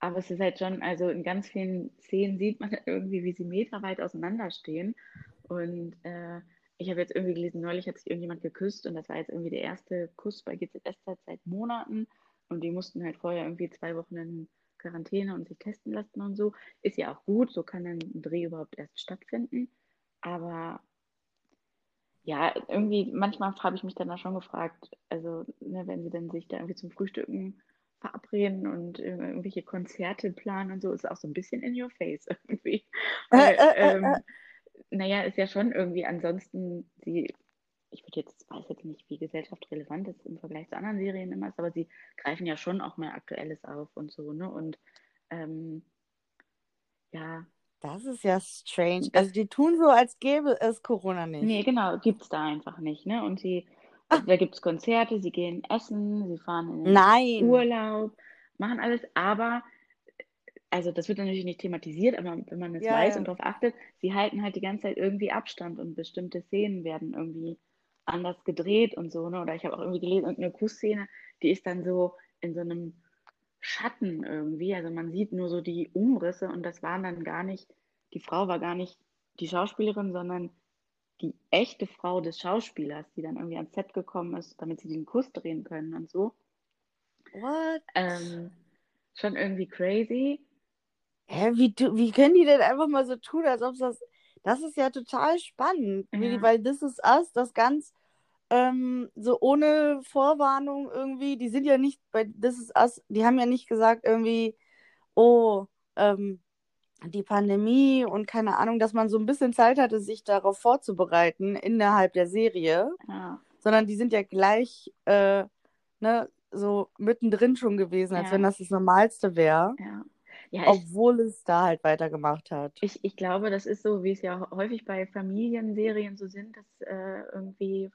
Aber es ist halt schon, also in ganz vielen Szenen sieht man irgendwie, wie sie meterweit auseinanderstehen. Und äh, ich habe jetzt irgendwie gelesen, neulich hat sich irgendjemand geküsst und das war jetzt irgendwie der erste Kuss bei GZSZ seit Monaten. Und die mussten halt vorher irgendwie zwei Wochen in Quarantäne und sich testen lassen und so. Ist ja auch gut, so kann dann ein Dreh überhaupt erst stattfinden. Aber ja, irgendwie, manchmal habe ich mich dann auch schon gefragt, also ne, wenn sie dann sich da irgendwie zum Frühstücken verabreden und irgendwelche Konzerte planen und so, ist auch so ein bisschen in your face <laughs> irgendwie. Weil, ähm, naja, ist ja schon irgendwie ansonsten, sie, ich würde jetzt, weiß jetzt nicht, wie gesellschaftsrelevant das im Vergleich zu anderen Serien immer ist, aber sie greifen ja schon auch mal Aktuelles auf und so, ne? Und ähm, ja. Das ist ja strange. Also die tun so, als gäbe es Corona nicht. Nee, genau, gibt es da einfach nicht, ne? Und sie, Ach. da gibt es Konzerte, sie gehen essen, sie fahren in den Nein. Urlaub, machen alles, aber also das wird natürlich nicht thematisiert, aber wenn man es Ja, weiß ja. und darauf achtet, sie halten halt die ganze Zeit irgendwie Abstand und bestimmte Szenen werden irgendwie anders gedreht und so, ne? Oder ich habe auch irgendwie gelesen, irgendeine Kussszene, die ist dann so in so einem Schatten irgendwie. Also man sieht nur so die Umrisse und das waren dann gar nicht, die Frau war gar nicht die Schauspielerin, sondern die echte Frau des Schauspielers, die dann irgendwie ans Set gekommen ist, damit sie den Kuss drehen können und so. What? Ähm, schon irgendwie crazy. Hä, wie, wie können die denn einfach mal so tun, als ob das. Das ist ja total spannend, Ja. weil This Is Us, das ganz ähm, so ohne Vorwarnung irgendwie, die sind ja nicht bei This Is Us, die haben ja nicht gesagt irgendwie, oh, ähm, die Pandemie und keine Ahnung, dass man so ein bisschen Zeit hatte, sich darauf vorzubereiten innerhalb der Serie, Ja, sondern die sind ja gleich äh, ne, so mittendrin schon gewesen, als Ja. wenn das das Normalste wäre, ja. Ja, ich, obwohl es da halt weitergemacht hat. ich, ich glaube, das ist so, wie es ja häufig bei Familienserien so sind, dass äh, irgendwie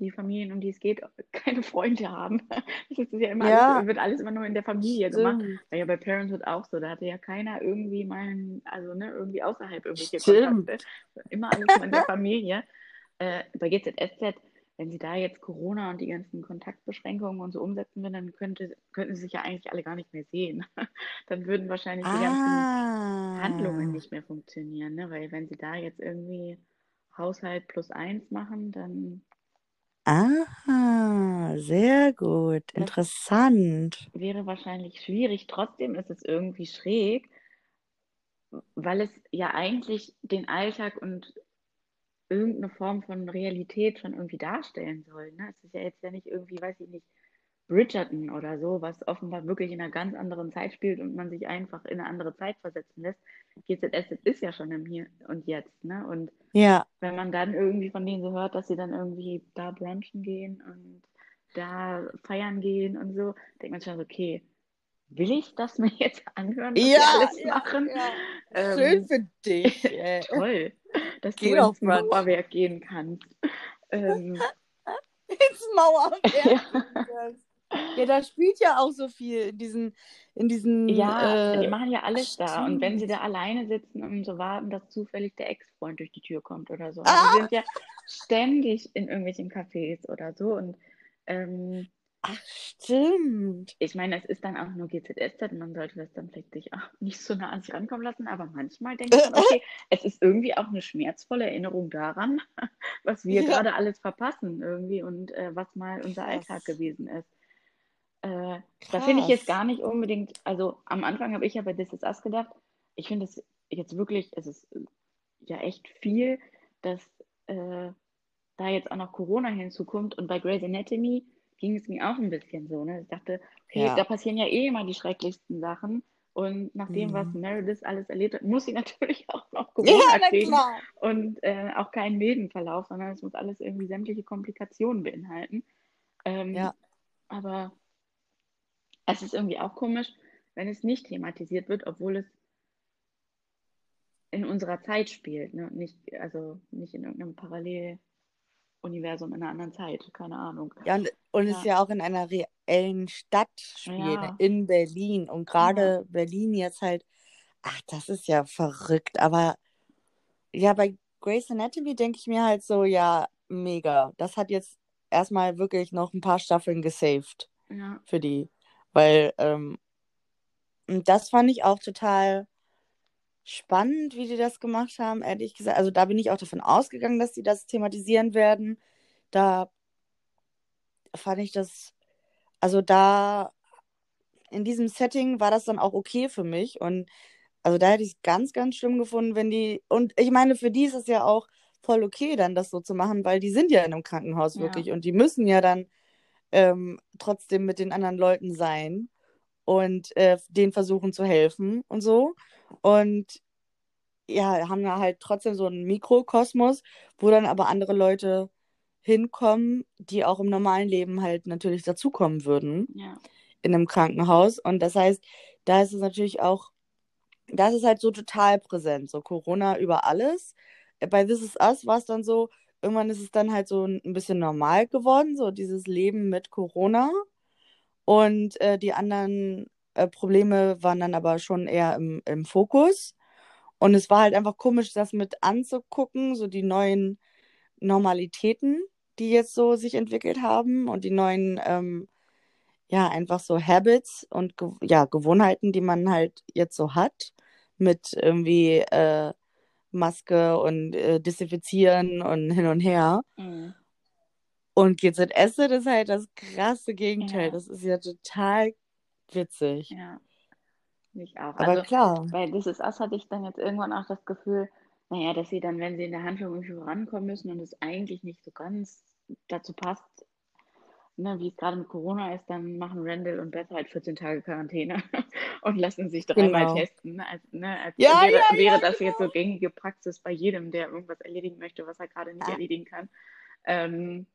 die Familien, um die es geht, <laughs> keine Freunde haben. <laughs> Das ist ja immer Ja. alles, wird alles immer nur in der Familie gemacht. Stimmt. War ja bei Parenthood auch so. Da hatte ja keiner irgendwie mal, einen, also ne, irgendwie außerhalb irgendwelche Stimmt. Kontakte. Immer alles nur in der Familie. Äh, bei GZSZ, wenn sie da jetzt Corona und die ganzen Kontaktbeschränkungen und so umsetzen würden, dann könnte, könnten sie sich ja eigentlich alle gar nicht mehr sehen. <laughs> Dann würden wahrscheinlich die ganzen Ah. Handlungen nicht mehr funktionieren, ne? Weil wenn sie da jetzt irgendwie Haushalt plus eins machen, dann Ah, sehr gut. Das- Interessant. wäre wahrscheinlich schwierig. Trotzdem ist es irgendwie schräg, weil es ja eigentlich den Alltag und irgendeine Form von Realität schon irgendwie darstellen soll. Ne? Es ist ja jetzt ja nicht irgendwie, weiß ich nicht, Bridgerton oder so, was offenbar wirklich in einer ganz anderen Zeit spielt und man sich einfach in eine andere Zeit versetzen lässt. GZS ist ja schon im Hier und Jetzt. Ne? Und Ja, wenn man dann irgendwie von denen so hört, dass sie dann irgendwie da brunchen gehen und da feiern gehen und so, denkt man schon so, okay, will ich das mir <laughs> jetzt anhören, was Ja, alles ja, machen? ja. Ähm, Schön für dich. <laughs> ey. Toll, dass Geh du ins. Mauerwerk gehen kannst. <laughs> Ähm, Ins Mauerwerk. ja, Ja, da spielt ja auch so viel in diesen, in diesen. ja äh, die machen ja alles da. Und wenn sie stimmt. da alleine sitzen und so warten, dass zufällig der Ex-Freund durch die Tür kommt oder so. Ah! Also die sind ja ständig in irgendwelchen Cafés oder so. Und ähm, Ach, stimmt. ich meine, es ist dann auch nur GZSZ, man sollte das dann vielleicht sich auch <laughs> nicht so nah an sich rankommen lassen, aber manchmal denkt man, okay, <laughs> es ist irgendwie auch eine schmerzvolle Erinnerung daran, <laughs> was wir Ja. gerade alles verpassen irgendwie und äh, was mal unser. Alltag gewesen ist. Äh, da finde ich jetzt gar nicht unbedingt, also am Anfang habe ich ja bei This Is Us gedacht, ich finde es jetzt wirklich, es ist äh, ja echt viel, dass äh, da jetzt auch noch Corona hinzukommt und bei Grey's Anatomy, ging es mir auch ein bisschen so. Ne? Ich dachte, okay, Ja. da passieren ja eh immer die schrecklichsten Sachen. Und nach dem, was Mhm. Meredith alles erlebt hat, muss sie <laughs> natürlich auch noch Ja, Corona na kriegen klar. und äh, auch keinen milden Verlauf, sondern es muss alles irgendwie sämtliche Komplikationen beinhalten. Ähm, Ja. Aber es ist irgendwie auch komisch, wenn es nicht thematisiert wird, obwohl es in unserer Zeit spielt. Ne? Nicht, also nicht in irgendeinem Paralleluniversum in einer anderen Zeit, keine Ahnung. Ja, und, und es Ja. ja auch in einer reellen Stadt spielt, Ja. in Berlin. Und gerade Berlin jetzt halt, ach, das ist ja verrückt. Aber ja, bei Grey's Anatomy denke ich mir halt so, ja, mega. Das hat jetzt erstmal wirklich noch ein paar Staffeln gesaved Ja, für die. Weil, ähm, das fand ich auch total spannend, wie die das gemacht haben, ehrlich gesagt. Also da bin ich auch davon ausgegangen, dass die das thematisieren werden. Da fand ich das, also da in diesem Setting war das dann auch okay für mich. Und also da hätte ich es ganz, ganz schlimm gefunden, wenn die, und ich meine, für die ist es ja auch voll okay, dann das so zu machen, weil die sind ja in einem Krankenhaus Ja. wirklich und die müssen ja dann ähm, trotzdem mit den anderen Leuten sein und äh, denen versuchen zu helfen und so. Und ja, haben da halt trotzdem so einen Mikrokosmos, wo dann aber andere Leute hinkommen, die auch im normalen Leben halt natürlich dazukommen würden ja, in einem Krankenhaus. Und das heißt, da ist es natürlich auch, das ist halt so total präsent, so Corona über alles. Bei This Is Us war es dann so, irgendwann ist es dann halt so ein bisschen normal geworden, so dieses Leben mit Corona. Und äh, die anderen äh, Probleme waren dann aber schon eher im, im Fokus. Und es war halt einfach komisch, das mit anzugucken, so die neuen Normalitäten, die jetzt so sich entwickelt haben und die neuen, ähm, ja, einfach so Habits und ja, Gewohnheiten, die man halt jetzt so hat, mit irgendwie äh, Maske und äh, Desinfizieren und hin und her. mhm. Und GZS ist halt das krasse Gegenteil. Ja. Das ist ja total witzig. ja, ich auch. Aber Also, klar. bei This Is Us hatte ich dann jetzt irgendwann auch das Gefühl, naja, dass sie dann, wenn sie in der Handlung irgendwie vorankommen müssen und es eigentlich nicht so ganz dazu passt, ne, wie es gerade mit Corona ist, dann machen Randall und Beth halt 14 Tage Quarantäne <laughs> und lassen sich dreimal Genau. testen. Ne, als, ne, als Ja, wäre, ja, wäre ja, das jetzt so genau. gängige Praxis bei jedem, der irgendwas erledigen möchte, was er gerade nicht erledigen kann. Ähm,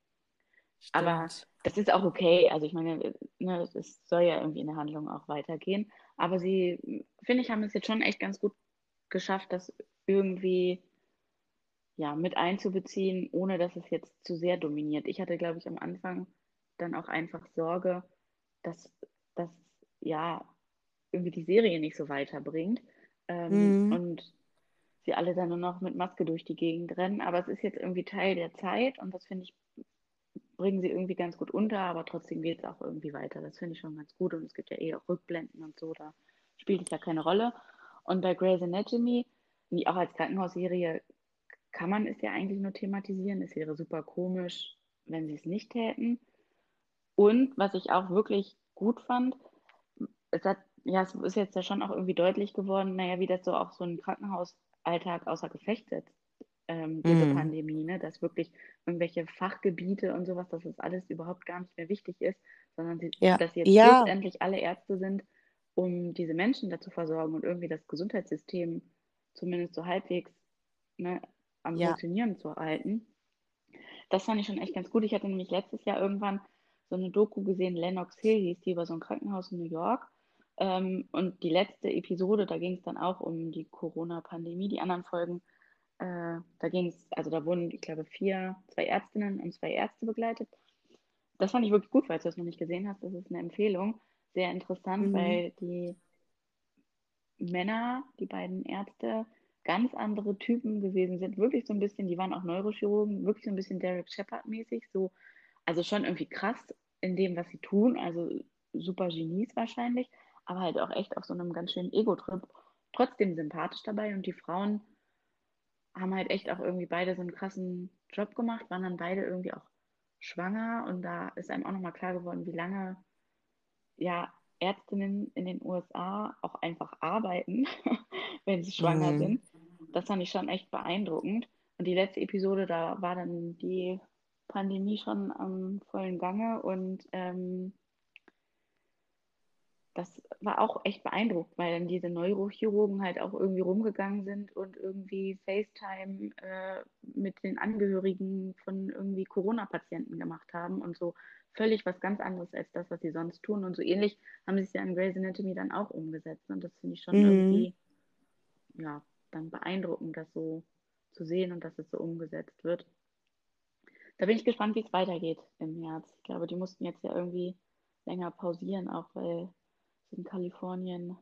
aber das ist auch okay. Also ich meine, ne, es soll ja irgendwie in der Handlung auch weitergehen. Aber sie, finde ich, haben es jetzt schon echt ganz gut geschafft, das irgendwie ja, mit einzubeziehen, ohne dass es jetzt zu sehr dominiert. Ich hatte, glaube ich, am Anfang dann auch einfach Sorge, dass, dass ja, irgendwie die Serie nicht so weiterbringt ähm, Mhm. und sie alle dann nur noch mit Maske durch die Gegend rennen. Aber es ist jetzt irgendwie Teil der Zeit und das finde ich, bringen sie irgendwie ganz gut unter, aber trotzdem geht es auch irgendwie weiter. Das finde ich schon ganz gut und es gibt ja eh auch Rückblenden und so, da spielt es ja keine Rolle. Und bei Grey's Anatomy, wie auch als Krankenhausserie, kann man es ja eigentlich nur thematisieren. Es wäre super komisch, wenn sie es nicht täten. Und was ich auch wirklich gut fand, es hat, ja, es ist jetzt ja schon auch irgendwie deutlich geworden, naja, wie das so auch so einen Krankenhausalltag außer Gefecht setzt, ähm, diese Mhm. Pandemie, ne? Dass wirklich irgendwelche Fachgebiete und sowas, dass das alles überhaupt gar nicht mehr wichtig ist, sondern sie, Ja. dass jetzt Ja. schlussendlich alle Ärzte sind, um diese Menschen dazu versorgen und irgendwie das Gesundheitssystem zumindest so halbwegs ne, am Ja. Funktionieren zu halten. Das fand ich schon echt ganz gut. Ich hatte nämlich letztes Jahr irgendwann so eine Doku gesehen, Lennox Hill hieß die, über so ein Krankenhaus in New York. Ähm, und die letzte Episode, da ging es dann auch um die Corona-Pandemie. Die anderen Folgen, äh, da ging es, also da wurden, ich glaube, vier, zwei Ärztinnen und zwei Ärzte begleitet. Das fand ich wirklich gut, falls du das noch nicht gesehen hast. Das ist eine Empfehlung. Sehr interessant, Mhm. weil die Männer, die beiden Ärzte, ganz andere Typen gewesen sind. Wirklich so ein bisschen, die waren auch Neurochirurgen, wirklich so ein bisschen Derek Shepard-mäßig. So, also schon irgendwie krass in dem, was sie tun. Also super Genies wahrscheinlich, aber halt auch echt auf so einem ganz schönen Ego-Trip. Trotzdem sympathisch dabei und die Frauen haben halt echt auch irgendwie beide so einen krassen Job gemacht, waren dann beide irgendwie auch schwanger und da ist einem auch nochmal klar geworden, wie lange ja Ärztinnen in den USA auch einfach arbeiten, <laughs> wenn sie schwanger Mhm. sind. Das fand ich schon echt beeindruckend. Und die letzte Episode, da war dann die Pandemie schon am vollen Gange und ähm, das war auch echt beeindruckt, weil dann diese Neurochirurgen halt auch irgendwie rumgegangen sind und irgendwie FaceTime äh, mit den Angehörigen von irgendwie Corona-Patienten gemacht haben und so völlig was ganz anderes als das, was sie sonst tun. Und so ähnlich haben sie es ja in Grey's Anatomy dann auch umgesetzt. Und das finde ich schon mhm. irgendwie, ja, dann beeindruckend, das so zu sehen und dass es so umgesetzt wird. Da bin ich gespannt, wie es weitergeht im März. Ich glaube, die mussten jetzt ja irgendwie länger pausieren, auch weil in Kalifornien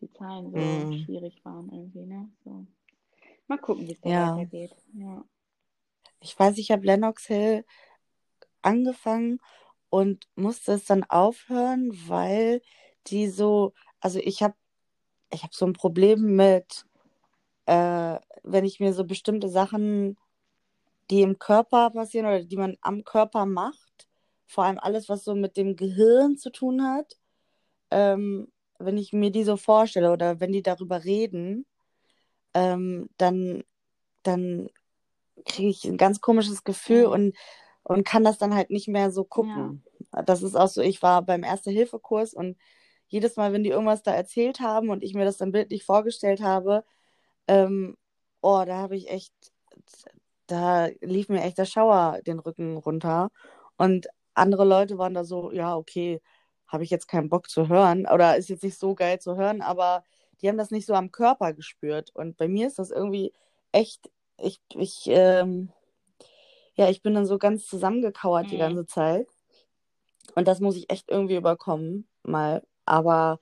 die Zahlen so mm. schwierig waren irgendwie, ne? So. Mal gucken, wie es ja. weitergeht. Ja. Ich weiß, ich habe Lennox Hill angefangen und musste es dann aufhören, weil die so, also ich habe ich habe so ein Problem mit, äh, wenn ich mir so bestimmte Sachen, die im Körper passieren oder die man am Körper macht, vor allem alles, was so mit dem Gehirn zu tun hat, ähm, wenn ich mir die so vorstelle oder wenn die darüber reden, ähm, dann, dann kriege ich ein ganz komisches Gefühl und, und kann das dann halt nicht mehr so gucken. Ja. Das ist auch so, ich war beim Erste-Hilfe-Kurs und jedes Mal, wenn die irgendwas da erzählt haben und ich mir das dann bildlich vorgestellt habe, ähm, oh, da habe ich echt, da lief mir echt der Schauer den Rücken runter. Und andere Leute waren da so, ja, okay, habe ich jetzt keinen Bock zu hören oder ist jetzt nicht so geil zu hören, aber die haben das nicht so am Körper gespürt. Und bei mir ist das irgendwie echt, ich, ich, ähm, ja, ich bin dann so ganz zusammengekauert mhm. die ganze Zeit. Und das muss ich echt irgendwie überkommen, mal. Aber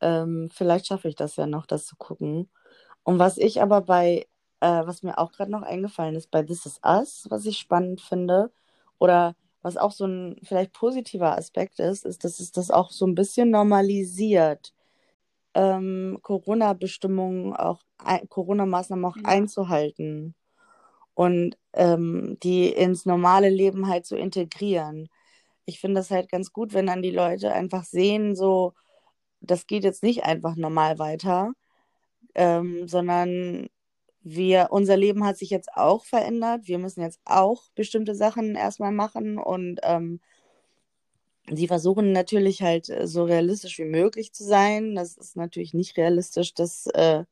ähm, vielleicht schaffe ich das ja noch, das zu gucken. Und was ich aber bei, äh, was mir auch gerade noch eingefallen ist, bei This Is Us, was ich spannend finde, oder was auch so ein vielleicht positiver Aspekt ist, ist, dass es das auch so ein bisschen normalisiert, ähm, Corona-Bestimmungen auch, Corona-Maßnahmen auch ja. einzuhalten und ähm, die ins normale Leben halt zu integrieren. Ich finde das halt ganz gut, wenn dann die Leute einfach sehen, so, das geht jetzt nicht einfach normal weiter, ähm, sondern wir, unser Leben hat sich jetzt auch verändert. Wir müssen jetzt auch bestimmte Sachen erstmal machen und ähm, sie versuchen natürlich halt äh, so realistisch wie möglich zu sein. Das ist natürlich nicht realistisch, dass, äh,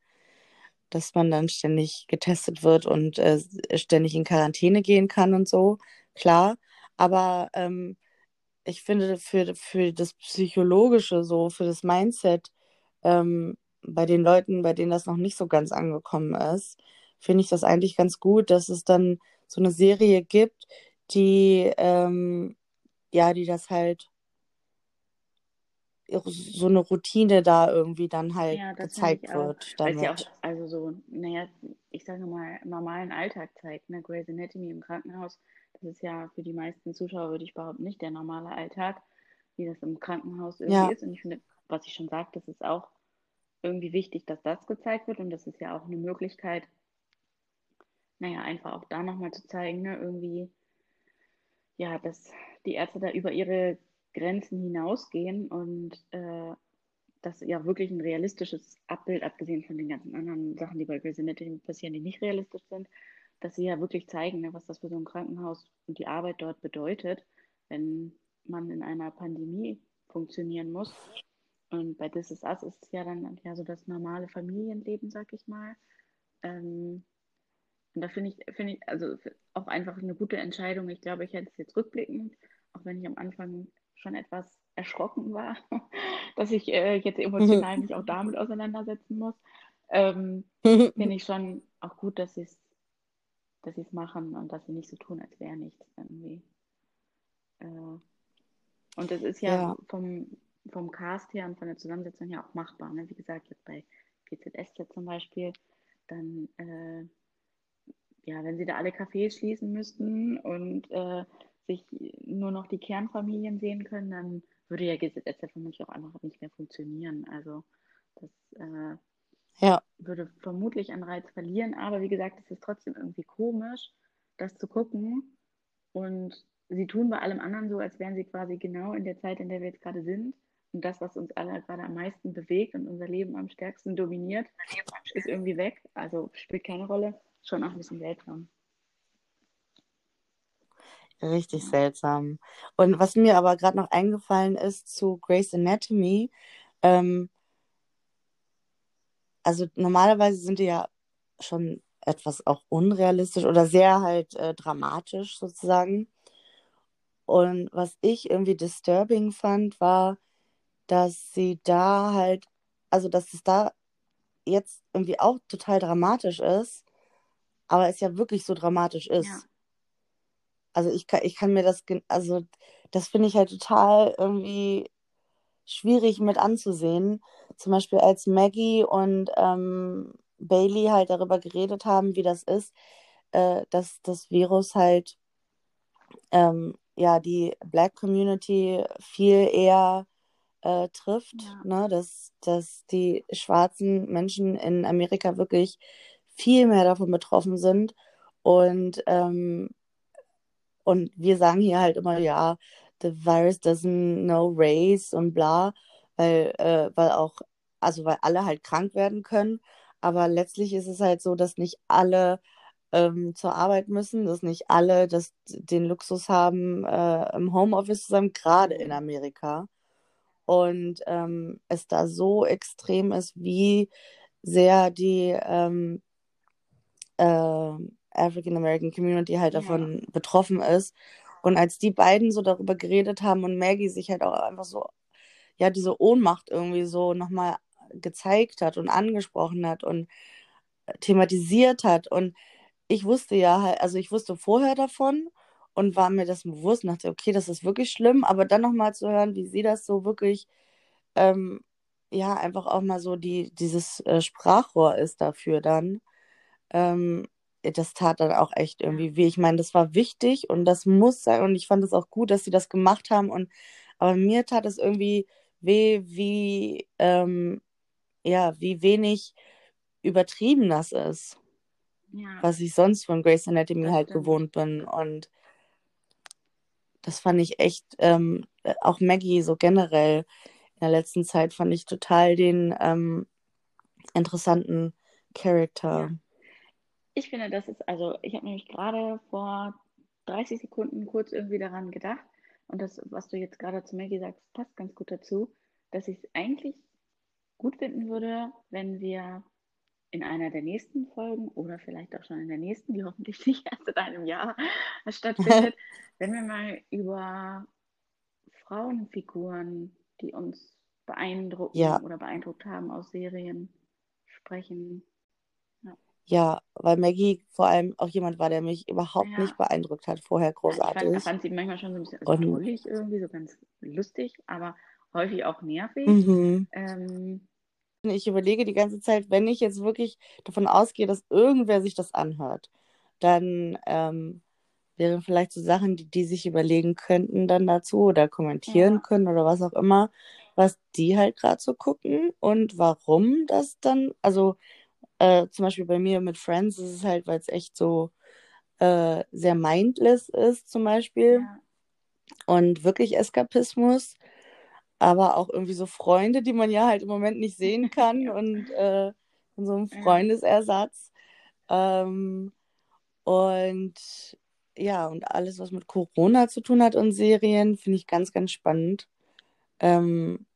dass man dann ständig getestet wird und äh, ständig in Quarantäne gehen kann und so. Klar. Aber ähm, ich finde, für, für das Psychologische, so, für das Mindset, ähm, bei den Leuten, bei denen das noch nicht so ganz angekommen ist, finde ich das eigentlich ganz gut, dass es dann so eine Serie gibt, die, ähm, ja, die das halt so eine Routine da irgendwie dann halt ja, gezeigt wird. Damit. Ja auch, also so, naja, ich sage mal, normalen Alltag zeigt, ne? Grey's Anatomy im Krankenhaus, das ist ja für die meisten Zuschauer, würde ich behaupten, nicht der normale Alltag, wie das im Krankenhaus irgendwie ja. ist. Und ich finde, was ich schon sagte, das ist auch irgendwie wichtig, dass das gezeigt wird. Und das ist ja auch eine Möglichkeit, naja, einfach auch da nochmal zu zeigen, ne, irgendwie, ja, dass die Ärzte da über ihre Grenzen hinausgehen und äh, das ja wirklich ein realistisches Abbild, abgesehen von den ganzen anderen Sachen, die bei Grey's passieren, die nicht realistisch sind, dass sie ja wirklich zeigen, ne, was das für so ein Krankenhaus und die Arbeit dort bedeutet, wenn man in einer Pandemie funktionieren muss und bei This Is Us ist es ja dann ja so das normale Familienleben, sag ich mal. Ähm, und da finde ich, finde ich, also auch einfach eine gute Entscheidung. Ich glaube, ich hätte es jetzt rückblickend, auch wenn ich am Anfang schon etwas erschrocken war, <laughs> dass ich äh, jetzt emotional <laughs> mich auch damit auseinandersetzen muss, ähm, <laughs> finde ich schon auch gut, dass sie es dass es machen und dass sie nicht so tun, als wäre nichts irgendwie. Äh, und es ist ja, ja, vom vom Cast her und von der Zusammensetzung her auch machbar. Ne? Wie gesagt, jetzt bei GZS jetzt zum Beispiel, dann, äh, ja, wenn sie da alle Cafés schließen müssten und äh, sich nur noch die Kernfamilien sehen können, dann würde ja GZS ja vermutlich auch einfach nicht mehr funktionieren. Also das äh, ja. würde vermutlich an Reiz verlieren, aber wie gesagt, es ist trotzdem irgendwie komisch, das zu gucken und sie tun bei allem anderen so, als wären sie quasi genau in der Zeit, in der wir jetzt gerade sind. Und das, was uns alle gerade am meisten bewegt und unser Leben am stärksten dominiert, ist irgendwie weg. Also spielt keine Rolle. Schon auch ein bisschen seltsam. Richtig seltsam. Und was mir aber gerade noch eingefallen ist zu Grey's Anatomy, ähm, also normalerweise sind die ja schon etwas auch unrealistisch oder sehr halt äh, dramatisch sozusagen. Und was ich irgendwie disturbing fand, war, dass sie da halt, also dass es da jetzt irgendwie auch total dramatisch ist, aber es ja wirklich so dramatisch ist. Ja. Also ich kann, ich kann mir das, also das finde ich halt total irgendwie schwierig mit anzusehen. Zum Beispiel als Maggie und ähm, Bailey halt darüber geredet haben, wie das ist, äh, dass das Virus halt ähm, ja die Black Community viel eher äh, trifft, Ja. ne? dass, dass die schwarzen Menschen in Amerika wirklich viel mehr davon betroffen sind. Und, ähm, und wir sagen hier halt immer, ja, the virus doesn't know race und bla, weil, äh, weil auch, also weil alle halt krank werden können. Aber letztlich ist es halt so, dass nicht alle ähm, zur Arbeit müssen, dass nicht alle das, den Luxus haben, äh, im Homeoffice zu sein, gerade in Amerika. Und ähm, es da so extrem ist, wie sehr die ähm, äh, African American Community halt Ja. davon betroffen ist. Und als die beiden so darüber geredet haben und Maggie sich halt auch einfach so, ja, diese Ohnmacht irgendwie so nochmal gezeigt hat und angesprochen hat und thematisiert hat. Und ich wusste ja halt, also ich wusste vorher davon und war mir das bewusst und dachte, okay, das ist wirklich schlimm, aber dann nochmal zu hören, wie sie das so wirklich, ähm, ja, einfach auch mal so die, dieses äh, Sprachrohr ist dafür dann. Ähm, das tat dann auch echt irgendwie weh. Ich meine, das war wichtig und das muss sein und ich fand es auch gut, dass sie das gemacht haben und aber mir tat es irgendwie weh, wie ähm, ja, wie wenig übertrieben das ist, Ja. was ich sonst von Grey's Anatomy Das halt stimmt. gewohnt bin und das fand ich echt, ähm, auch Maggie so generell in der letzten Zeit fand ich total den ähm, interessanten Charakter. Ja. Ich finde, das ist, also ich habe nämlich gerade vor 30 Sekunden kurz irgendwie daran gedacht und das, was du jetzt gerade zu Maggie sagst, passt ganz gut dazu, dass ich es eigentlich gut finden würde, wenn wir in einer der nächsten Folgen oder vielleicht auch schon in der nächsten, die hoffentlich <laughs> nicht erst in einem Jahr stattfindet, <laughs> wenn wir mal über Frauenfiguren, die uns beeindrucken Ja. oder beeindruckt haben aus Serien, sprechen. Ja, weil Maggie vor allem auch jemand war, der mich überhaupt Ja. nicht beeindruckt hat, vorher Ja, ich fand, großartig. fand sie manchmal schon so ein bisschen also Und- irgendwie, so ganz lustig, aber häufig auch nervig. Mhm. Ähm, Ich überlege die ganze Zeit, wenn ich jetzt wirklich davon ausgehe, dass irgendwer sich das anhört, dann ähm, wären vielleicht so Sachen, die die sich überlegen könnten dann dazu oder kommentieren Ja. können oder was auch immer, was die halt gerade so gucken und warum das dann, also äh, zum Beispiel bei mir mit Friends ist es halt, weil es echt so äh, sehr mindless ist zum Beispiel. Ja, und wirklich Eskapismus, aber auch irgendwie so Freunde, die man ja halt im Moment nicht <laughs> sehen kann und äh, so ein Ja. Freundesersatz. Ähm, und ja, und alles, was mit Corona zu tun hat und Serien, finde ich ganz, ganz spannend. Ähm,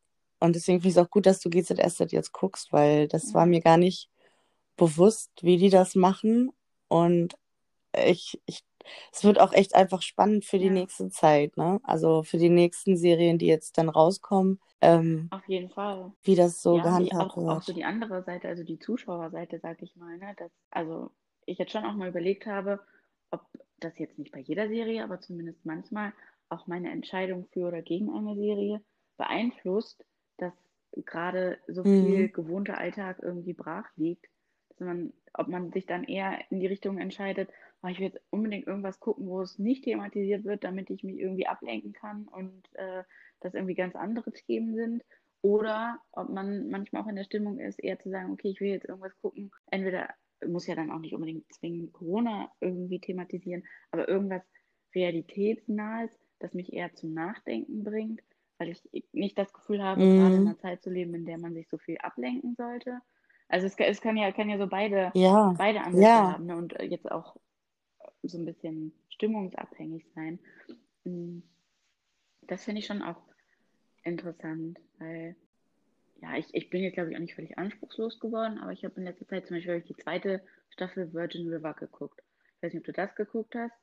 und deswegen finde ich es auch gut, dass du GZSZ jetzt guckst, weil das war Ja. mir gar nicht bewusst, wie die das machen. Und ich, ich, es wird auch echt einfach spannend für die Ja. nächste Zeit, ne? Also für die nächsten Serien, die jetzt dann rauskommen, ähm, auf jeden Fall. wie das so Ja, gehandhabt auch, auch wird. so die andere Seite, also die Zuschauerseite, sag ich mal, ne, dass, also ich jetzt schon auch mal überlegt habe, ob das jetzt nicht bei jeder Serie, aber zumindest manchmal auch meine Entscheidung für oder gegen eine Serie beeinflusst, dass gerade so viel Mhm. gewohnter Alltag irgendwie brach liegt, dass man, ob man sich dann eher in die Richtung entscheidet, oh, ich will jetzt unbedingt irgendwas gucken, wo es nicht thematisiert wird, damit ich mich irgendwie ablenken kann und äh, das irgendwie ganz andere Themen sind. Oder ob man manchmal auch in der Stimmung ist, eher zu sagen, okay, ich will jetzt irgendwas gucken. Entweder muss ja dann auch nicht unbedingt zwingend Corona irgendwie thematisieren, aber irgendwas realitätsnahes, das mich eher zum Nachdenken bringt, weil ich nicht das Gefühl habe, gerade in einer Zeit zu leben, in der man sich so viel ablenken sollte. Also es, kann- es kann ja, kann ja so beide, Ja, beide Ansätze ja, haben. Ne? Und äh, jetzt auch so ein bisschen stimmungsabhängig sein. Mm, das finde ich schon auch interessant, weil ja, ich, ich bin jetzt, glaube ich, auch nicht völlig anspruchslos geworden, aber ich habe in letzter Zeit zum Beispiel die zweite Staffel Virgin River geguckt. Ich weiß nicht, ob du das geguckt hast.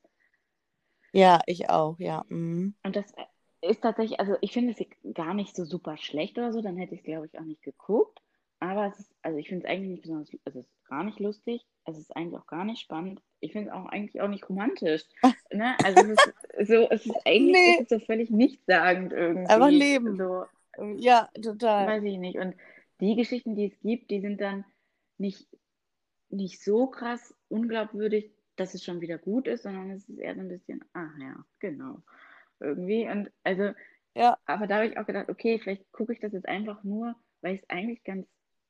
Ja, ich auch, ja. Mhm. Und das ist tatsächlich, also ich finde es gar nicht so super schlecht oder so, dann hätte ich es, glaube ich, auch nicht geguckt. Aber es ist, also ich finde es eigentlich nicht besonders, also es ist gar nicht lustig, es ist eigentlich auch gar nicht spannend. Ich finde es auch eigentlich auch nicht romantisch. <laughs> ne? Also es ist so, es ist eigentlich nee. ist es so völlig nichtssagend irgendwie. Einfach Leben. So, ja, total. Weiß ich nicht. Und die Geschichten, die es gibt, die sind dann nicht, nicht so krass unglaubwürdig, dass es schon wieder gut ist, sondern es ist eher so ein bisschen, ach ja, genau. Irgendwie. Und also, ja. aber da habe ich auch gedacht, okay, vielleicht gucke ich das jetzt einfach nur, weil ich es eigentlich ganz,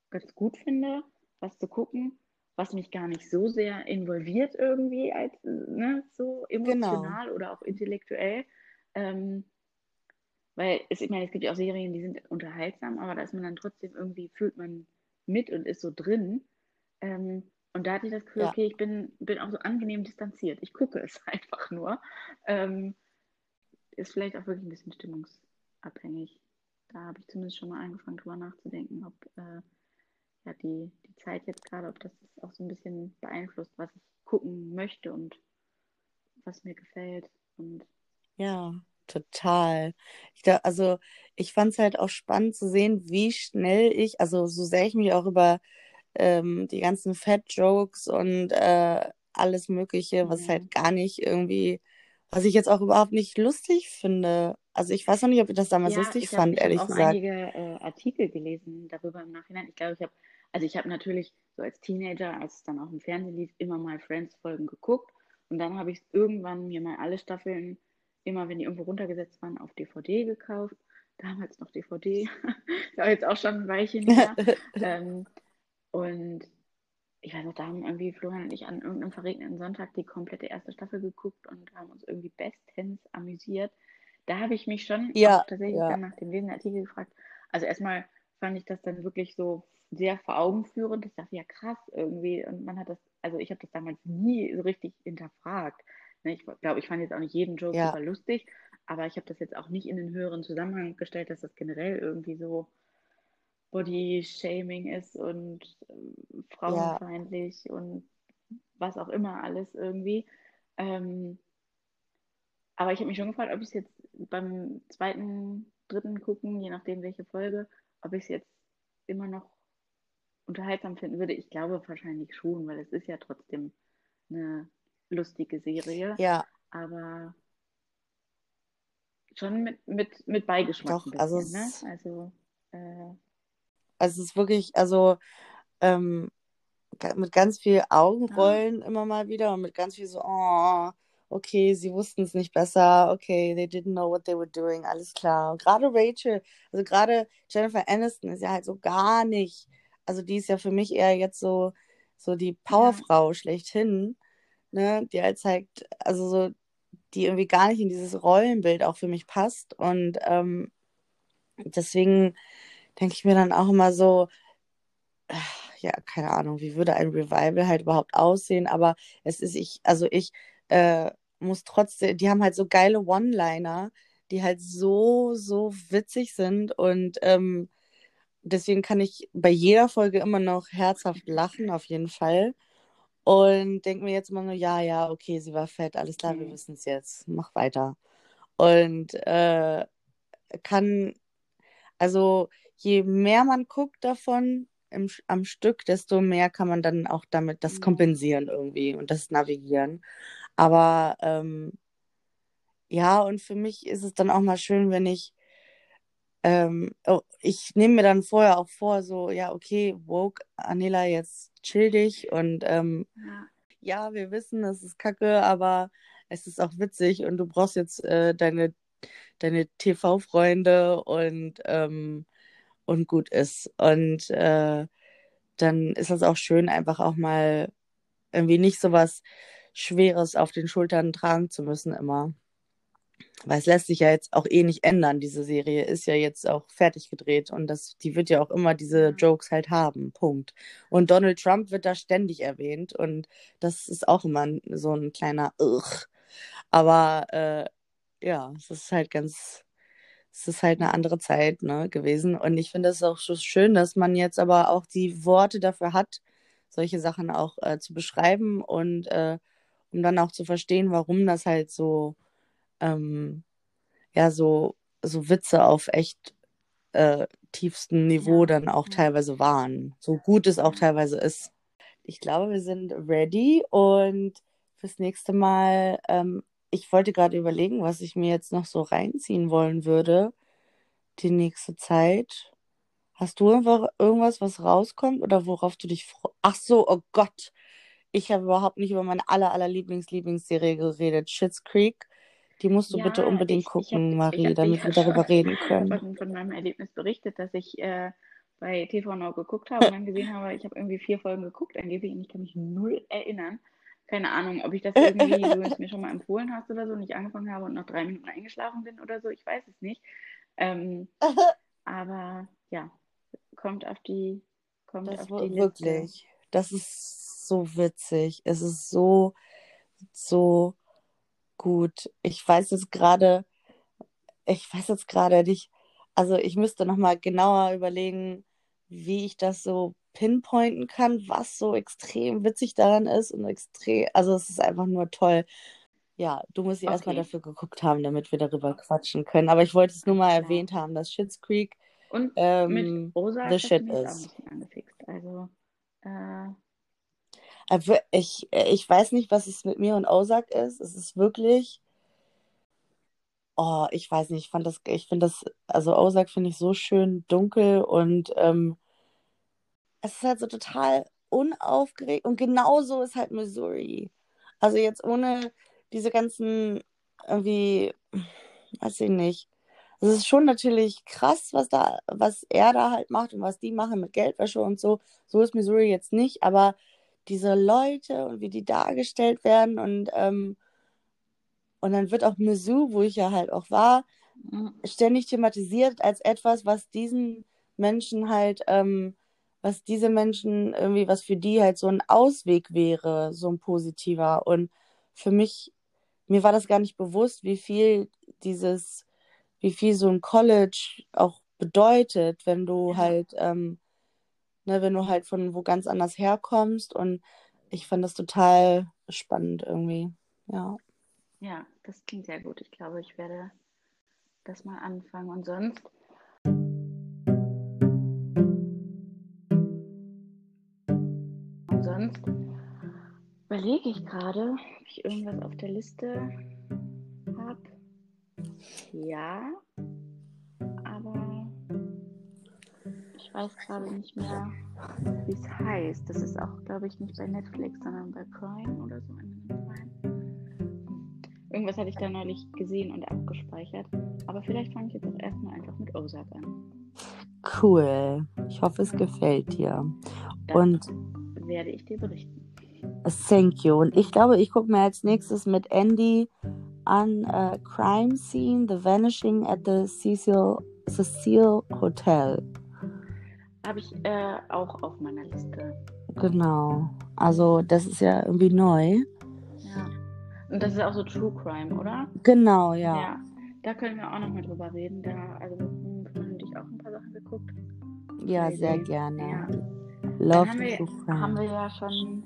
ganz gut finde, was zu gucken, was mich gar nicht so sehr involviert irgendwie als ne, so emotional genau. oder auch intellektuell. Ähm, weil es, ich meine, es gibt ja auch Serien, die sind unterhaltsam, aber da ist man dann trotzdem irgendwie, fühlt man mit und ist so drin. Ähm, und da hatte ich das Gefühl, ja. okay, ich bin, bin auch so angenehm distanziert. Ich gucke es <laughs> einfach nur. Ähm, ist vielleicht auch wirklich ein bisschen stimmungsabhängig. Da habe ich zumindest schon mal angefangen, drüber nachzudenken, ob äh, ja, die, die Zeit jetzt gerade, ob das auch so ein bisschen beeinflusst, was ich gucken möchte und was mir gefällt. Und ja, total. Ich da, also ich fand es halt auch spannend zu sehen, wie schnell ich, also so sehr ich mich auch über ähm, die ganzen Fat-Jokes und äh, alles Mögliche, was halt gar nicht irgendwie, was ich jetzt auch überhaupt nicht lustig finde. Also ich weiß noch nicht, ob ich das damals ja, lustig ich fand, hab, ehrlich ich gesagt. Ich habe einige äh, Artikel gelesen darüber im Nachhinein. Ich glaube, ich habe, also ich habe natürlich so als Teenager, als es dann auch im Fernsehen lief, immer mal Friends-Folgen geguckt. Und dann habe ich irgendwann mir mal alle Staffeln, immer wenn die irgendwo runtergesetzt waren, auf DVD gekauft. Damals noch DVD. da <laughs> jetzt auch schon ein Weilchen her. <laughs> ähm, und ich weiß noch, da haben irgendwie Florian und ich an irgendeinem verregneten Sonntag die komplette erste Staffel geguckt und haben uns irgendwie bestens amüsiert. Da habe ich mich schon ja, tatsächlich ja. dann nach dem Lesen der Artikel gefragt. Also erstmal fand ich das dann wirklich so sehr vor Augen führend. Ich dachte, ja krass irgendwie. Und man hat das, also ich habe das damals nie so richtig hinterfragt. Ne, ich glaube, ich fand jetzt auch nicht jeden Joke ja. super lustig, aber ich habe das jetzt auch nicht in den höheren Zusammenhang gestellt, dass das generell irgendwie so Body-Shaming ist und äh, frauenfeindlich ja. und was auch immer alles irgendwie. Ähm, aber ich habe mich schon gefragt, ob ich es jetzt beim zweiten, dritten gucken, je nachdem welche Folge, ob ich es jetzt immer noch unterhaltsam finden würde. Ich glaube wahrscheinlich schon, weil es ist ja trotzdem eine lustige Serie. Ja. Aber schon mit, mit, mit Beigeschmack. Doch, bisschen, also, ne? also äh, also es ist wirklich, also ähm, mit ganz viel Augenrollen ja. immer mal wieder und mit ganz viel so, oh, okay, sie wussten es nicht besser, okay, they didn't know what they were doing, alles klar. Und gerade Rachel, also gerade Jennifer Aniston ist ja halt so gar nicht, also die ist ja für mich eher jetzt so, so die Powerfrau ja. schlechthin, ne, die halt zeigt, also so, die irgendwie gar nicht in dieses Rollenbild auch für mich passt und ähm, deswegen denke ich mir dann auch immer so, ja, keine Ahnung, wie würde ein Revival halt überhaupt aussehen, aber es ist ich, also ich äh, muss trotzdem, die haben halt so geile One-Liner, die halt so, so witzig sind und ähm, deswegen kann ich bei jeder Folge immer noch herzhaft lachen, auf jeden Fall. Und denke mir jetzt immer nur, ja, ja, okay, sie war fett, alles klar, mhm. wir wissen es jetzt, mach weiter. Und äh, kann, also je mehr man guckt davon im, am Stück, desto mehr kann man dann auch damit das kompensieren irgendwie und das navigieren. Aber ähm, ja, und für mich ist es dann auch mal schön, wenn ich, ähm, oh, ich nehme mir dann vorher auch vor, so, ja, okay, woke, Anela, jetzt chill dich und ähm, ja. ja. wir wissen, es ist kacke, aber es ist auch witzig und du brauchst jetzt äh, deine, deine TV-Freunde und ähm, und gut ist. Und äh, dann ist das auch schön, einfach auch mal irgendwie nicht so was Schweres auf den Schultern tragen zu müssen immer. weil es lässt sich ja jetzt auch eh nicht ändern. Diese Serie ist ja jetzt auch fertig gedreht und das, die wird ja auch immer diese Jokes halt haben. Punkt. Und Donald Trump wird da ständig erwähnt und das ist auch immer so ein kleiner Ugh. Aber äh, ja, es ist halt ganz, es ist halt eine andere Zeit ne, gewesen. Und ich finde es auch so schön, dass man jetzt aber auch die Worte dafür hat, solche Sachen auch äh, zu beschreiben und äh, um dann auch zu verstehen, warum das halt so, ähm, ja, so, so Witze auf echt äh, tiefstem Niveau dann auch teilweise waren. So gut es auch teilweise ist. Ich glaube, wir sind ready und fürs nächste Mal, ähm, ich wollte gerade überlegen, was ich mir jetzt noch so reinziehen wollen würde, die nächste Zeit. Hast du irgendwas, was rauskommt oder worauf du dich freust? Ach so, oh Gott. Ich habe überhaupt nicht über meine aller, aller Lieblings-Lieblingsserie geredet. Schitt's Creek. Die musst du ja, bitte unbedingt ich, gucken, ich hab, Marie, ich damit wir darüber reden können. Von, von meinem Erlebnis berichtet, dass ich äh, bei TV Now geguckt habe und dann gesehen habe, ich habe irgendwie vier Folgen geguckt angeblich und ich kann mich null erinnern. Keine Ahnung, ob ich das irgendwie, du es mir schon mal empfohlen hast oder so, nicht angefangen habe und nach drei Minuten eingeschlafen bin oder so, ich weiß es nicht. Ähm, <laughs> aber ja, kommt auf die, kommt das auf die Liste. Wirklich, das ist so witzig. Es ist so, so gut. Ich weiß jetzt gerade, ich weiß jetzt gerade nicht, also ich müsste nochmal genauer überlegen, wie ich das so pinpointen kann, was so extrem witzig daran ist und extrem, also es ist einfach nur toll. Ja, du musst ja okay. erstmal dafür geguckt haben, damit wir darüber quatschen können. Aber ich wollte es nur mal ja. erwähnt haben, dass Shits Creek und ähm, mit Rosa the shit is. angefixt. Also, äh... ich, ich weiß nicht, was es mit mir und Ozark ist. Es ist wirklich. Oh, ich weiß nicht, ich das, ich finde das, also Ozark finde ich so schön dunkel und ähm, es ist halt so total unaufgeregt und genauso ist halt Missouri. Also jetzt ohne diese ganzen irgendwie, weiß ich nicht, es ist schon natürlich krass, was da, was er da halt macht und was die machen mit Geldwäsche und so. So ist Missouri jetzt nicht, aber diese Leute und wie die dargestellt werden und ähm, und dann wird auch Mizzou, wo ich ja halt auch war, mhm. ständig thematisiert als etwas, was diesen Menschen halt, ähm, was diese Menschen irgendwie, was für die halt so ein Ausweg wäre, so ein positiver. Und für mich, mir war das gar nicht bewusst, wie viel dieses wie viel so ein College auch bedeutet, wenn du halt, ähm, ne, wenn du halt von wo ganz anders herkommst. Und ich fand das total spannend irgendwie. Ja. Ja, das klingt sehr gut. Ich glaube, ich werde das mal anfangen. Und sonst. Und sonst überlege ich gerade, ob ich irgendwas auf der Liste ja, ich weiß gerade nicht mehr, wie es heißt. Das ist auch, glaube ich, nicht bei Netflix, sondern bei Prime oder so. Irgendwas hatte ich da neulich gesehen und abgespeichert. Aber vielleicht fange ich jetzt auch erstmal einfach mit Ozark an. Cool. Ich hoffe, es gefällt dir. Das und werde ich dir berichten. Thank you. Und ich glaube, ich gucke mir als nächstes mit Andy an uh, Crime Scene, The Vanishing at the Cecil, Cecil Hotel. Habe ich äh, auch auf meiner Liste. Genau. Also das ist ja irgendwie neu. Ja. Und das ist auch so True Crime, oder? Genau, ja. Ja. Da können wir auch noch mal drüber reden. Da, also wir haben dich auch ein paar Sachen geguckt. Ja, sehr gerne. Ja. Love haben wir, True Crime. haben wir ja schon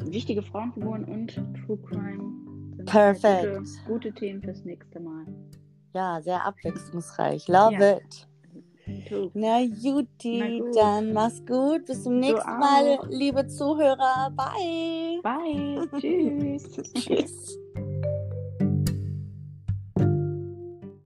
wichtige Frauenfiguren und True Crime Perfekt. Gute, gute, Themen fürs nächste Mal. Ja, sehr abwechslungsreich. Love ja. it. Na Juti, dann mach's gut. Bis zum nächsten Mal, liebe Zuhörer. Bye. Bye. <laughs> Tschüss. Tschüss.